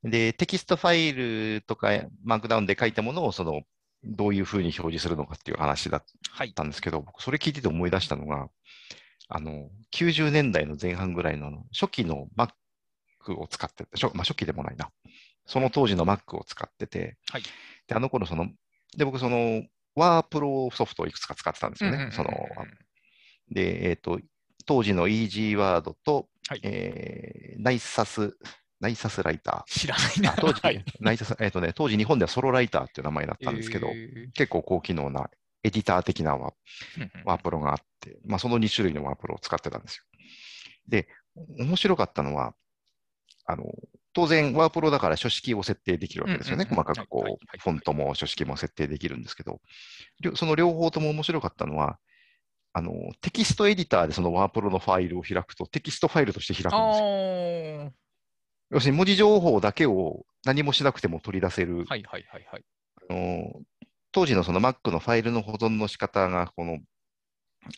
で、テキストファイルとか、マークダウンで書いたものを、その、どういうふうに表示するのかっていう話だっはい。たんですけど、僕、それ聞いてて思い出したのが、あの、90年代の前半ぐらいのあの初期の Mac を使ってて、初まあ、初期でもないな。その当時の Mac を使ってて、はいで、あの頃、その、で、僕、その、ワープロソフトをいくつか使ってたんですよね。その、で、えっ、と、当時の Easy ワードと、はいえーナイサス、ナイサスライタ知らないー。な。あ当時、はいナイサス、えっ、とね、当時日本ではソロライターっていう名前だったんですけど、えー結構高機能なエディター的なワワープロがあって、まあ、その2種類のワープロを使ってたんですよ。で、面白かったのは、あの、当然、ワープロだから書式を設定できるわけですよね。細かくこうフォントも書式も設定できるんですけど、その両方とも面白かったのは、あの、テキストエディターでそのワープロのファイルを開くと、テキストファイルとして開くんですよ。あ要するに文字情報だけを何もしなくても取り出せるー、はいはいはいはい。あの当時のその Mac のファイルの保存の仕方が、この、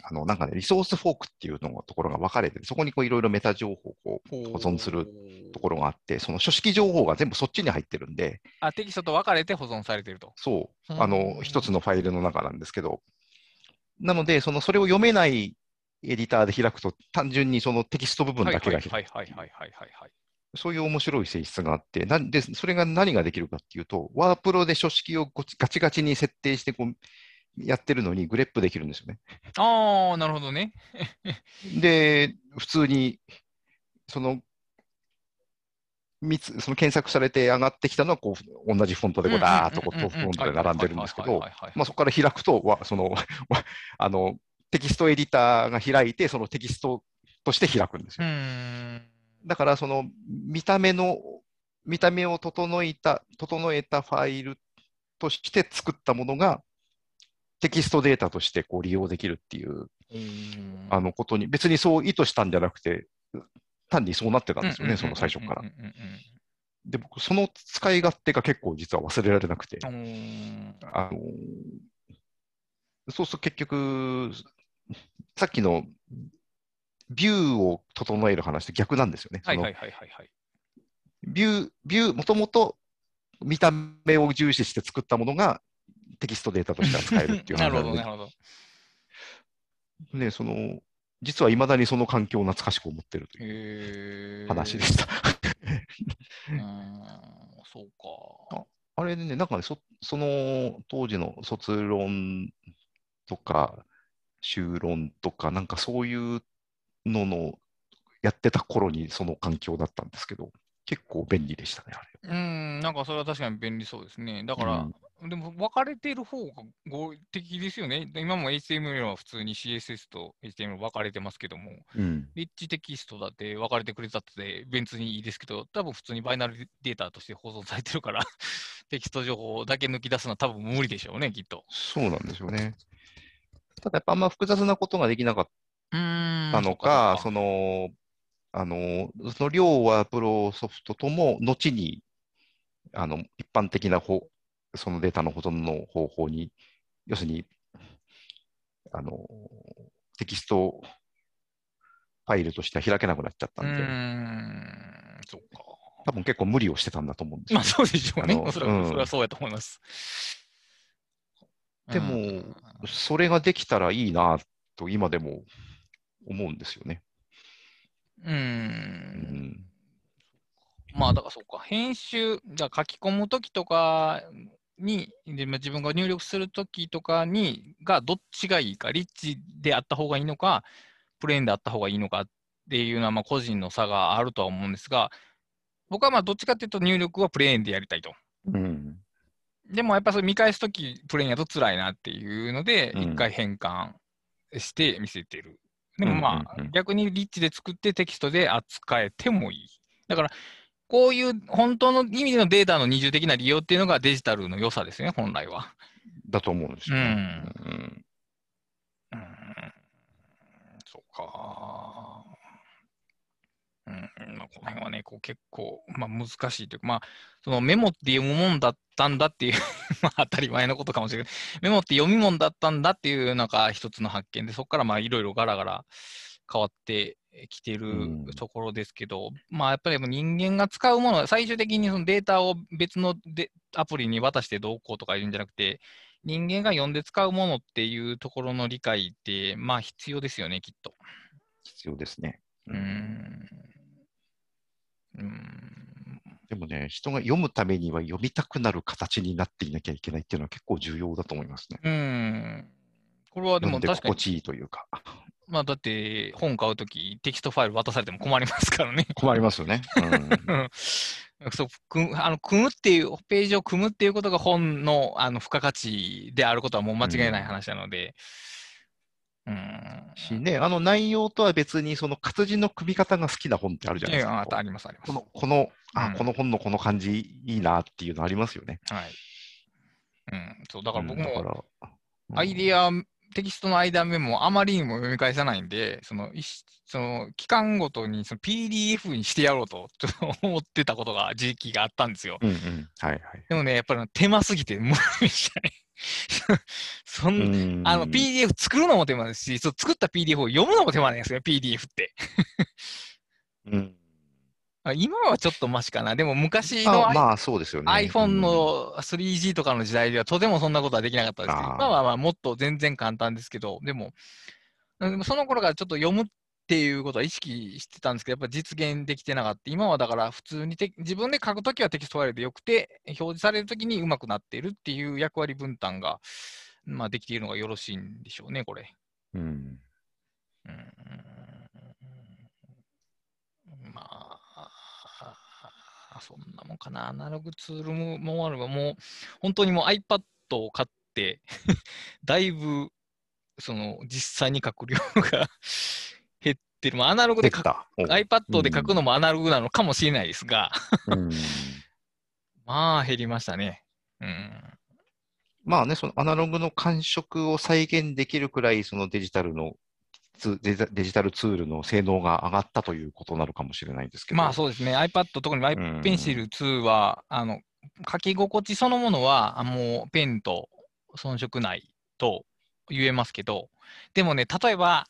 あの、なんかね、リソースフォークっていうのがところが分かれてて、そこにこういろいろメタ情報をこう保存するところがあって、その書式情報が全部そっちに入ってるんで、あ、テキストと分かれて保存されていると。そう、うんあの、一つのファイルの中なんですけど、なので、その、それを読めないエディターで開くと、単純にそのテキスト部分だけが開く。はいはいはいはいはいはいはい。そういう面白い性質があって、なんで、それが何ができるかっていうと、ワープロで書式をガチガチに設定してこうやってるのにグレップできるんですよね。ああ、なるほどね。で、普通に、その、その検索されて上がってきたのはこう同じフォントでこうダーッとこうフォントで並んでるんですけど、まあ、そこから開くとわそのわあのテキストエディターが開いて、そのテキストとして開くんですうよ。ん。だから、その見た目の、見た目を整えた、整えたファイルとして作ったものが、テキストデータとしてこう利用できるっていううん。あのことに、別にそう意図したんじゃなくて、単にそうなってたんですよね、その最初から。で、僕、その使い勝手が結構実は忘れられなくて、あのそうすると結局、さっきのビューを整える話と逆なんですよね。はいはいはいはいはい。ビュー、ビュー、もともと見た目を重視して作ったものがテキストデータとして扱えるっていう なるほど、話なのでなるほど。ね、その、実はいまだにその環境を懐かしく思ってるという。話でした。うーん、そうか。あれでね、なんかね、そその当時の卒論とか、修論とか、なんかそういうののやってた頃にその環境だったんですけど、結構便利でしたね、あれ。うーん、なんかそれは確かに便利そうですね。だから、でも分かれている方が合理的ですよね。今も HTML は普通に CSS と HTML 分かれてますけども、うん。リッチテキストだって分かれてくれたって別にいいですけど、多分普通にバイナルデータとして保存されてるから、テキスト情報だけ抜き出すのは多分無理でしょうね、きっと。そうなんですよね。ただやっぱあんま複雑なことができなかっうーん。たのか、そその、あの、その両ワープロソフトとも、後に、あの、一般的な方、そのデータの保存の方法に、要するに、あの、テキストファイルとしては開けなくなっちゃったうか。うーんで、ん、そうか。多分結構無理をしてたんだと思うんですよまあそうでしょうね。おそらくうんそれはそうやと思います。でもうんそれができたらいいな、と今でも思うんですよね。うー。うんん。まあだからそうか、編集、じゃあ書き込むときとかに、でまあ自分が入力するときとかに、がどっちがいいか、リッチであった方がいいのか、プレーンであった方がいいのかっていうのは、まあ個人の差があるとは思うんですが、僕はまあどっちかっていうと入力はプレーンでやりたいと。うん。でもやっぱそれ見返すとき、プレーンやと辛いなっていうので、うん一回変換して見せてる。でもまあ、逆にリッチで作ってテキストで扱えてもいい。だから、こういう本当の意味でのデータの二重的な利用っていうのがデジタルの良さですよね、本来は。だと思うんですよね。うんうん、そうか。うん、まあ、この辺はね、こう結構、まあ、難しいというか、まあ、そのメモって読むもんだったんだっていう まあ、当たり前のことかもしれない。メモって読み物だったんだっていう、なんか一つの発見で、そこからまあ、いろいろガラガラ変わってきてうんるところですけど、まあ、やっぱり人間が使うもの、最終的にそのデータを別のでアプリに渡してどうこうとか言うんじゃなくて、人間が読んで使うものっていうところの理解って、まあ必要ですよね、きっと。必要ですね。うーん。うーん。でもね、人が読むためには読みたくなる形になっていなきゃいけないっていうのは結構重要だと思いますね。うーん。これはでも確かに心、地いいというか。まあだって本買うときテキストファイル渡されても困りますからね。困りますよね。うんうん そう組むあの組むっていう、ページを組むっていうことが本のあの付加価値であることはもう間違いない話なので。うん。しね、あの内容とは別に、その活字の組み方が好きな本ってあるじゃないですか。ええああります、あります。この、この、あ、うんこの本のこの感じいいなっていうのありますよね。はい。うん、そう、だから僕もアイディア、テキストの間メモをあまりにも読み返さないんで、その、その期間ごとにその PDF にしてやろうとちょっと思ってたことが、時期があったんですよ。うんうん。はいはい。でもね、やっぱり手間すぎて無理でしたね。そんうんあの、PDF 作るのも手間ですし、そう作った PDF を読むのも手間なんですよ、PDF って。うん あ今はちょっとマシかな。でも昔のあまあそうですよね。iPhone うんの 3G とかの時代ではとてもそんなことはできなかったですけど、今はまあもっと全然簡単ですけど、でも、でもその頃からちょっと読むっていうことは意識してたんですけど、やっぱ実現できてなかった。今はだから普通にテ自分で書くときはテキストファイルでよくて、表示されるときにうまくなっているっていう役割分担が、まあ、できているのがよろしいんでしょうね、これ。うんうんまあ、そんなもんかな。アナログツールももあれば、もう、本当にもう iPad を買って、だいぶ、その、実際に書く量が減ってる。まあ、アナログで書く、iPad で書くのもアナログなのかもしれないですが、うん まあ、減りましたね。うん。まあね、そのアナログの感触を再現できるくらい、そのデジタルのツデジデジタルツールの性能が上がったということなのかもしれないですけど。まあそうですね、iPad、特に iPencil 2は、あの書き心地そのものは、あもうペンと遜色ないと言えますけど、でもね、例えば、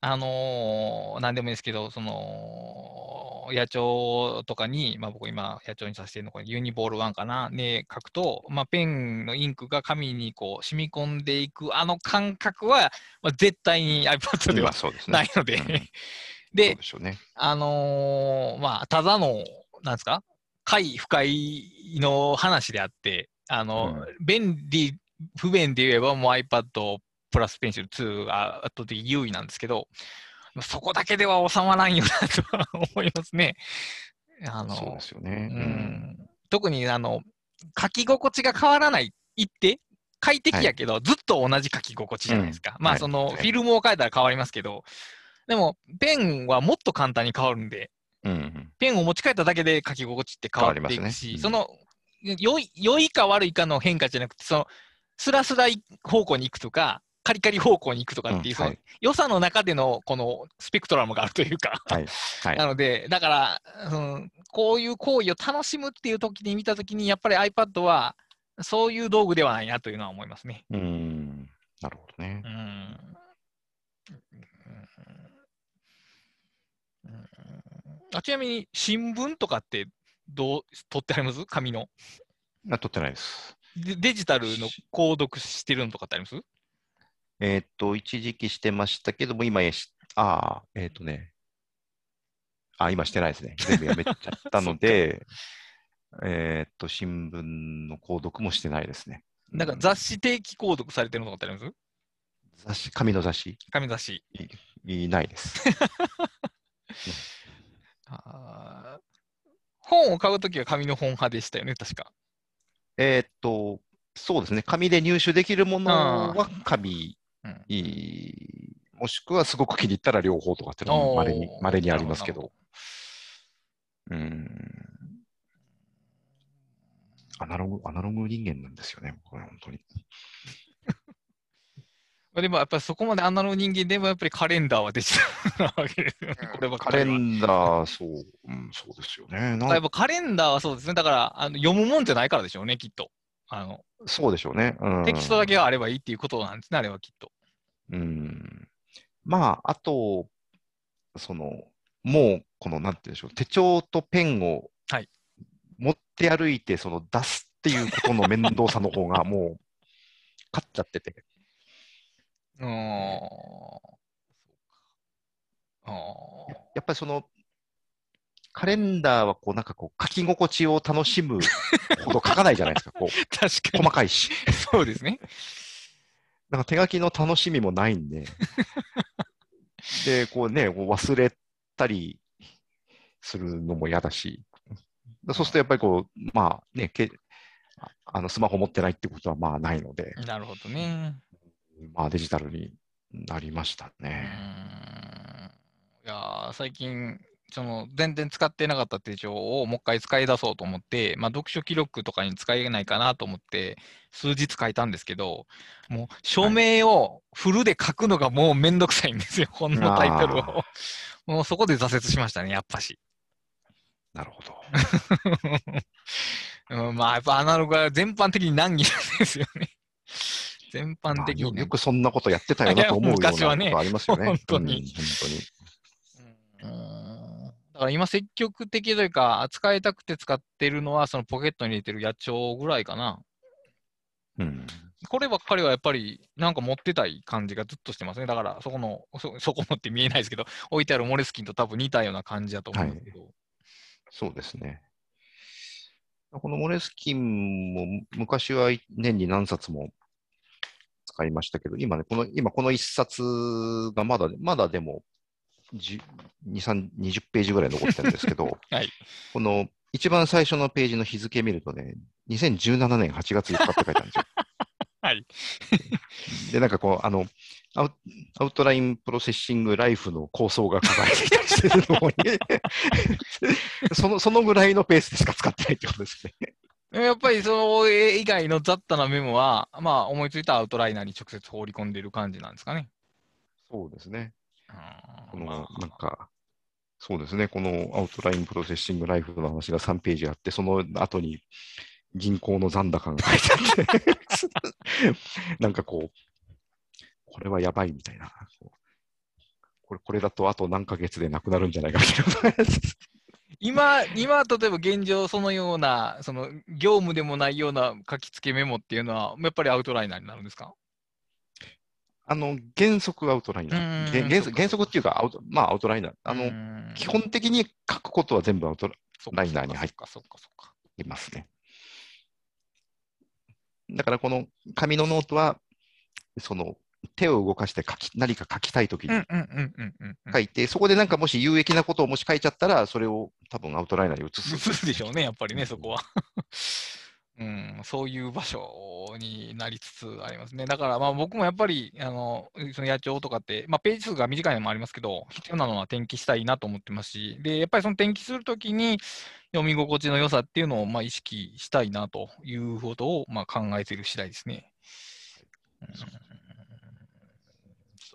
あのー、なんでもいいですけど、その、野鳥とかに、まあ僕今、野鳥にさせてるのこれユニボール1かな、ね、書くと、まあペンのインクが紙にこう染み込んでいく、あの感覚は、まあ、絶対に iPad では。ないので、で。あのーまあ、ただの、なんですか、快不快の話であって、あの、便利、不便で言えばもう iPad プラスペンシル2が圧倒的優位なんですけど、そこだけでは収まらんよなとは思いますね。あのそうですよね。うん。特にあの書き心地が変わらないって快適やけど、ずっと同じ書き心地じゃないですか。まあ、はい。その、はい。フィルムを変えたら変わりますけど、でも、ペンはもっと簡単に変わるんで、うんうん。ペンを持ち帰っただけで書き心地って変わっていくし、変わりますね。うん。その、良い、良いか悪いかの変化じゃなくて、その、スラスラ方向に行くとか、カリカリ方向に行くとかっていう、うんはい良さの中でのこのスペクトラムがあるというか、はい。はいなので、だから、うん、こういう行為を楽しむっていう時に見た時に、やっぱり iPad はそういう道具ではないなというのは思いますね。うん。なるほどねう。ん。うんあちなみに、新聞とかってどう取ってあります？紙のあ、撮ってないです。デデジタルの購読してるのとかってあります？えーっと、一時期してましたけども、今やし、ああ、えーっとね。あ、今してないですね。全部やめちゃったので、えーっと、新聞の購読もしてないですね。なんか雑誌定期購読されてるのとかってあります？雑誌、紙の雑誌紙雑誌。いないです。あー本を買うときは紙の本派でしたよね、確か。えーっと、そうですね。紙で入手できるものは紙、うんいいもしくはすごく気に入ったら両方とかっていうのもおー稀に、稀にありますけど。うん。アナログ、アナログ人間なんですよね、これ本当に。まあでもやっぱりそこまでアナログ人間でもやっぱりカレンダーはデジタルなわけですよね、こればっカ。レンダー、そう、うん、そうですよね。なやっぱカレンダーはそうですね。だから、あの読むもんじゃないからでしょうね、きっと。あの、そうでしょうね。うん、テキストだけがあればいいっていうことなんですね、あれはきっと。うん。まあ、あと、その、もう、この、なんて言うんでしょう、手帳とペンをはい持って歩いて、その、出すっていうことの面倒さの方が、もう、勝っちゃってて。あーやっぱりその、カレンダーは、こう、なんかこう、書き心地を楽しむほど書かないじゃないですか、こう、確か細に。かいし。そうですね。なんか手書きの楽しみもないんで。で、こうね、こう忘れたりするのも嫌だし。そうするとやっぱりこう、まあね、けああのスマホ持ってないってことはまあないので、なるほどね。まあデジタルになりましたうーんね。いやー最近、その全然使ってなかった手帳をもう一回使い出そうと思って、まあ、読書記録とかに使えないかなと思って、数日書いたんですけど、もう署名をフルで書くのがもうめんどくさいんですよ、本のタイトルを。もうそこで挫折しましたね、やっぱし。なるほど。うん、まあ、やっぱアナログは全般的に難儀なんですよね。全般まあ的に難儀よよくそんなことやってたよなと思うような昔はねことありますよね。本当にうん本当に。うんだから今積極的というか、扱いたくて使ってるのは、そのポケットに入れてる野鳥ぐらいかな。うん。こればっかりはやっぱりなんか持ってたい感じがずっとしてますね。だからそこの、そそこのって見えないですけど、置いてあるモレスキンと多分似たような感じだと思うんですけど。そうですね。このモレスキンも昔は年に何冊も使いましたけど、今ね、この、今この一冊がまだ、まだでも10 2、3、20ページぐらい残ってるんですけど、はい。この一番最初のページの日付見るとね、2017年8月5日って書いてあるんですよ。はい。で、なんかこう、あの、アウアウトラインプロセッシングライフの構想が書かれていたりしてるのにその、そのぐらいのペースでしか使ってないってことですね。やっぱりその絵以外の雑多なメモは、まあ思いついたアウトライナーに直接放り込んでる感じなんですかね。そうですね。まあなんか、そうですね。このアウトラインプロセッシングライフの話が3ページあって、その後に銀行の残高が書いてあって、なんかこう、これはやばいみたいな。これ、これだとあと何ヶ月でなくなるんじゃないかみたいな。今、今、例えば現状、そのような、その業務でもないような書き付けメモっていうのは、やっぱりアウトライナーになるんですか？あの、原則アウトライナうー。んげ原そうか原則っていうかアウト、まあアウトライナー。あの、の基本的に書くことは全部アウトライナーに入っそっかそっかそっか。いますね。だからこの紙のノートは、その手を動かして書き何か書きたいときに。書いて、そこでなんかもし有益なことをもし書いちゃったら、それを多分アウトライナーに移す。移すでしょうね、やっぱりね、そこは。うん、そういう場所になりつつありますね。だから、まあ僕もやっぱり、あの、その野帳とかって、まあページ数が短いのもありますけど、必要なのは転記したいなと思ってますし、で、やっぱりその転記するときに、読み心地の良さっていうのを、まあ意識したいなということを、まあ考えている次第ですね。うん、そ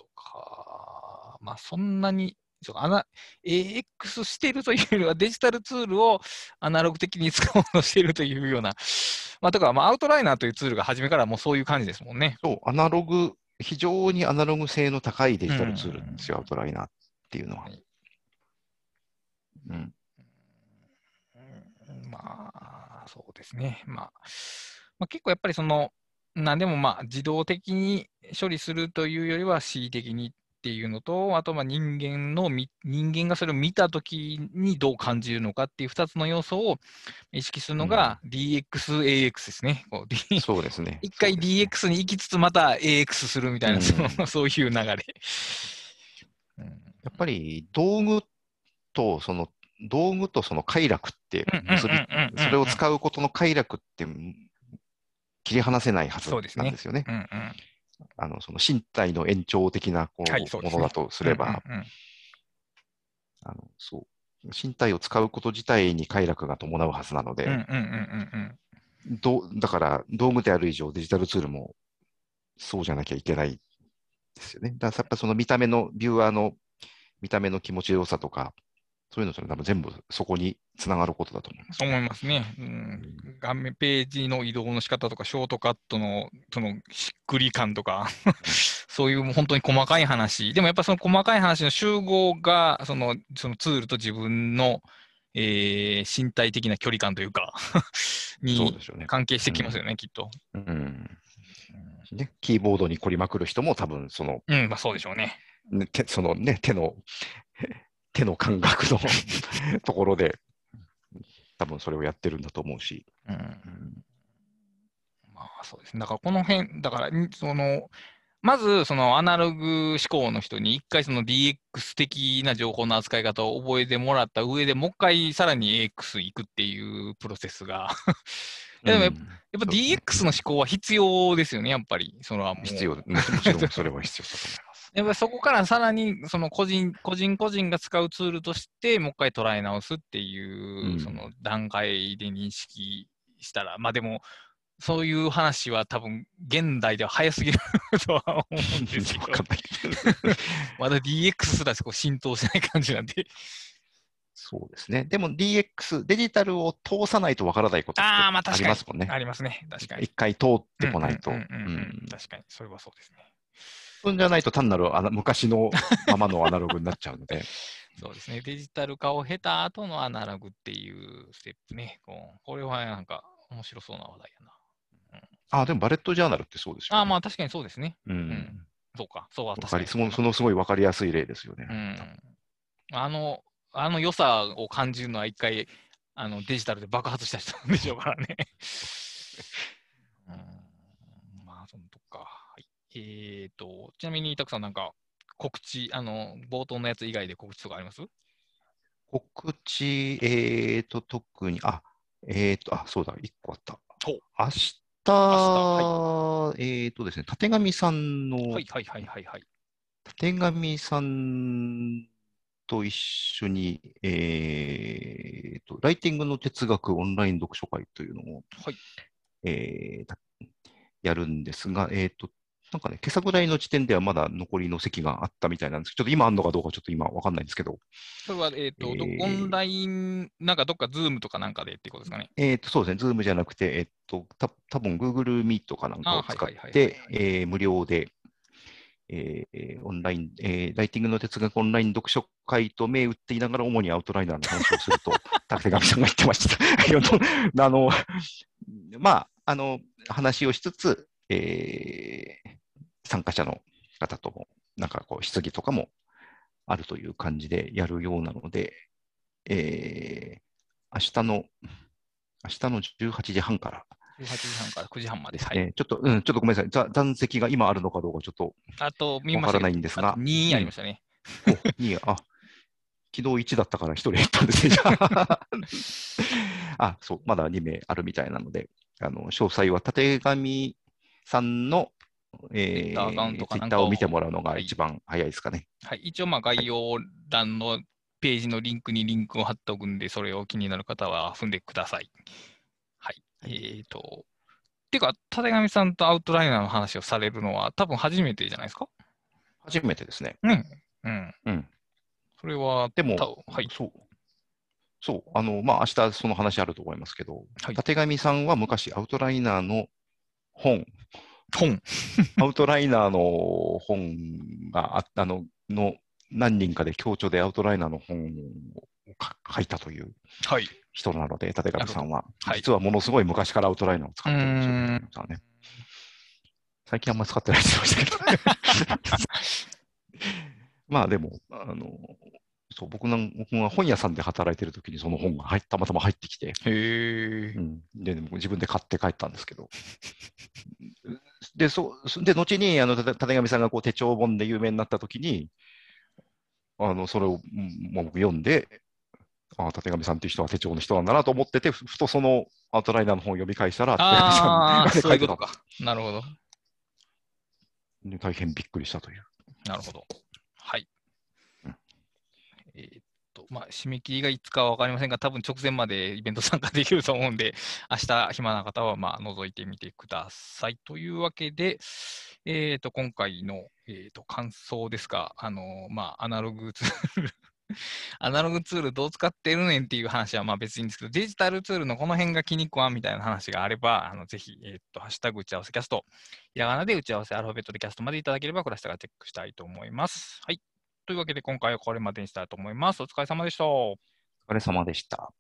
うか。まあそんなに、そうかアナ AX してるというよりはデジタルツールをアナログ的に使おうとしているというような、まあ、とか、まあ、アウトライナーというツールが初めからもうそういう感じですもんね。そう、アナログ、非常にアナログ性の高いデジタルツールですよ、うんアウトライナーっていうのははい。うん、うんまあ、そうですね。まあ、まあ、結構やっぱりその、なんでもまあ自動的に処理するというよりは恣意的にっていうのと、あとまあ人間のみ、人間がそれを見たときにどう感じるのかっていう2つの要素を意識するのが DX、AX ですね。こう D そうですね。一回 DX に行きつつ、また AX するみたいな、うんそういう流れ。うんやっぱり道具と、その、道具とその快楽って結びうんうんうんうんうん、それを使うことの快楽って切り離せないはずそうですねなんですよね。うんうんあの、その身体の延長的なこうはいものだとすれば、うんうんうんあの、そう。身体を使うこと自体に快楽が伴うはずなので、だから道具である以上デジタルツールもそうじゃなきゃいけないですよね。だからやっぱその見た目の、ビューアーの見た目の気持ちよさとか、そういうのと多分全部そこにつながることだと思います。そう思いますね。うん、画面ページの移動の仕方とか、ショートカットのそのしっくり感とか、そういう本当に細かい話。でもやっぱその細かい話の集合が、そのそのツールと自分の、えー身体的な距離感というか に。関係してきますよね、きっと。うんね。キーボードに凝りまくる人も多分その、うん、まあそうでしょうね。ね手そのね、手の、手の感覚の ところで、多分それをやってるんだと思うし。うんうんまあそうですね。だからこの辺、だから、んその、まずそのアナログ思考の人に一回その DX 的な情報の扱い方を覚えてもらった上でもう一回さらに AX 行くっていうプロセスがでもやっうんやっぱ DX の思考は必要ですよね、やっぱり。それはもう必要、ももちろんそれは必要だと思います。やっぱりそこからさらにその個人個人個人が使うツールとしてもう一回捉え直すっていう、うんその段階で認識したら、まあでも、そういう話は多分現代では早すぎる とは思うんですけど まだ DX すらこう浸透してない感じなんで。そうですね。でも DX、デジタルを通さないとわからないことってありますもんね。ありますね、確かに。一回通ってこないと。うんうんうんうんうん確かに、それはそうですね。そうじゃないと単なるあの昔のままのアナログになっちゃうので。そうですね。デジタル化を経た後のアナログっていうステップね。こうこれはなんか面白そうな話題やな。あ、でもバレットジャーナルってそうですよ、ね。あ、まあ確かにそうですね。うん。んそうか。そうは確かにかそのそのすごいわかりやすい例ですよね。うん。あの、あの良さを感じるのは一回、あのデジタルで爆発した人なんでしょうからね。うん。まあ、そのとこか。はい。えっ、と、ちなみに、たくさんなんか、告知、あの、冒頭のやつ以外で告知とかあります？告知、えーと、特に、あ、えーと、あ、そうだ、一個あった。明日、明えーとですね、たてがみさんの、はいはいはいはいはい。たてがみさんと一緒に、えーと、ライティングの哲学オンライン読書会というのを、はい。えーたやるんですが、えーと、なんかね、今朝ぐらいの時点ではまだ残りの席があったみたいなんです。けど、ちょっと今あるのかどうかちょっと今わかんないんですけど、それは、えっ、と、どえー。オンライン、なんかどっかズームとかなんかでっていうことですかね？えーと、そうですね、ズームじゃなくて、えっと、た多分 Google Meet かなんかを使って、えー無料で、えーオンライン、えーライティングの哲学オンライン読書会と銘打っていながら、主にアウトライナーの話をすると、竹上さんが言ってました。あの、まあ、あの、話をしつつ、えー参加者の方とも、なんかこう、質疑とかもあるという感じでやるようなので、えー明日の、明日の18時半から18時半から9時半まで。ですはい。ね、ちょっと、うん、ちょっとごめんなさい、ざ残席が今あるのかどうかちょっとあと、見わからないんですがあと2ありましたね。おいいや、あ、昨日1だったから1人減ったんですね、あ。あ、そう、まだ2名あるみたいなので、あの、詳細は、たてがみさんの、え Twitter アカウントかツイなんかをッターを見てもらうのがはい一番早いですかね。はい。一応、まあ、概要欄のページのリンクにリンクを貼っておくんで、それを気になる方は踏んでください。はい。はいえっ、と、てか、たてがみさんとアウトライナーの話をされるのは、多分初めてじゃないですか？初めてですね。うん。うん。うん。それは、でも、たはい。そう。そう。あの、まあ、明日その話あると思いますけど、はいたてがみさんは昔アウトライナーの本、本。アウトライナーの本があったの、の何人かで共著でアウトライナーの本をか書いたというはい。人なので、立上さんは。はい実はものすごい昔からアウトライナーを使ってるんですよね。最近あんまり使ってないって言ましたけど。まあでも、あの、そう、僕なん僕が本屋さんで働いてる時にその本が入ったまたま入ってきて、へえう。ん、で、自分で買って帰ったんですけど。で、そう、で、後に、あの、たたてがみさんがこう手帳本で有名になったときに、あの、それを、うんまあ、僕読んで、ああ、たてがみさんっていう人は手帳の人なんだなと思ってて、ふふとそのアウトライナーの本を読み返したら、たてがみさんああ、そういうことか。なるほど。大変びっくりしたという。なるほど。はい。まあ、締め切りがいつかは分かりませんが、多分直前までイベント参加できると思うんで、明日暇な方は、まあ、覗いてみてください。というわけで、えーっと、今回の、えーと、感想ですが、あのまあ、アナログツール アナログツールどう使ってるねんっていう話はまあ別にいいんですけど、デジタルツールのこの辺が気に食わんみたいな話があれば、あのぜひ、えーっと、ハッシュタグ打ち合わせキャスト、ひらがなで打ち合わせアルファベットでキャストまでいただければ、クラスターがチェックしたいと思います。はい。というわけで、今回はこれまでにしたいと思います。お疲れ様でした。お疲れ様でした。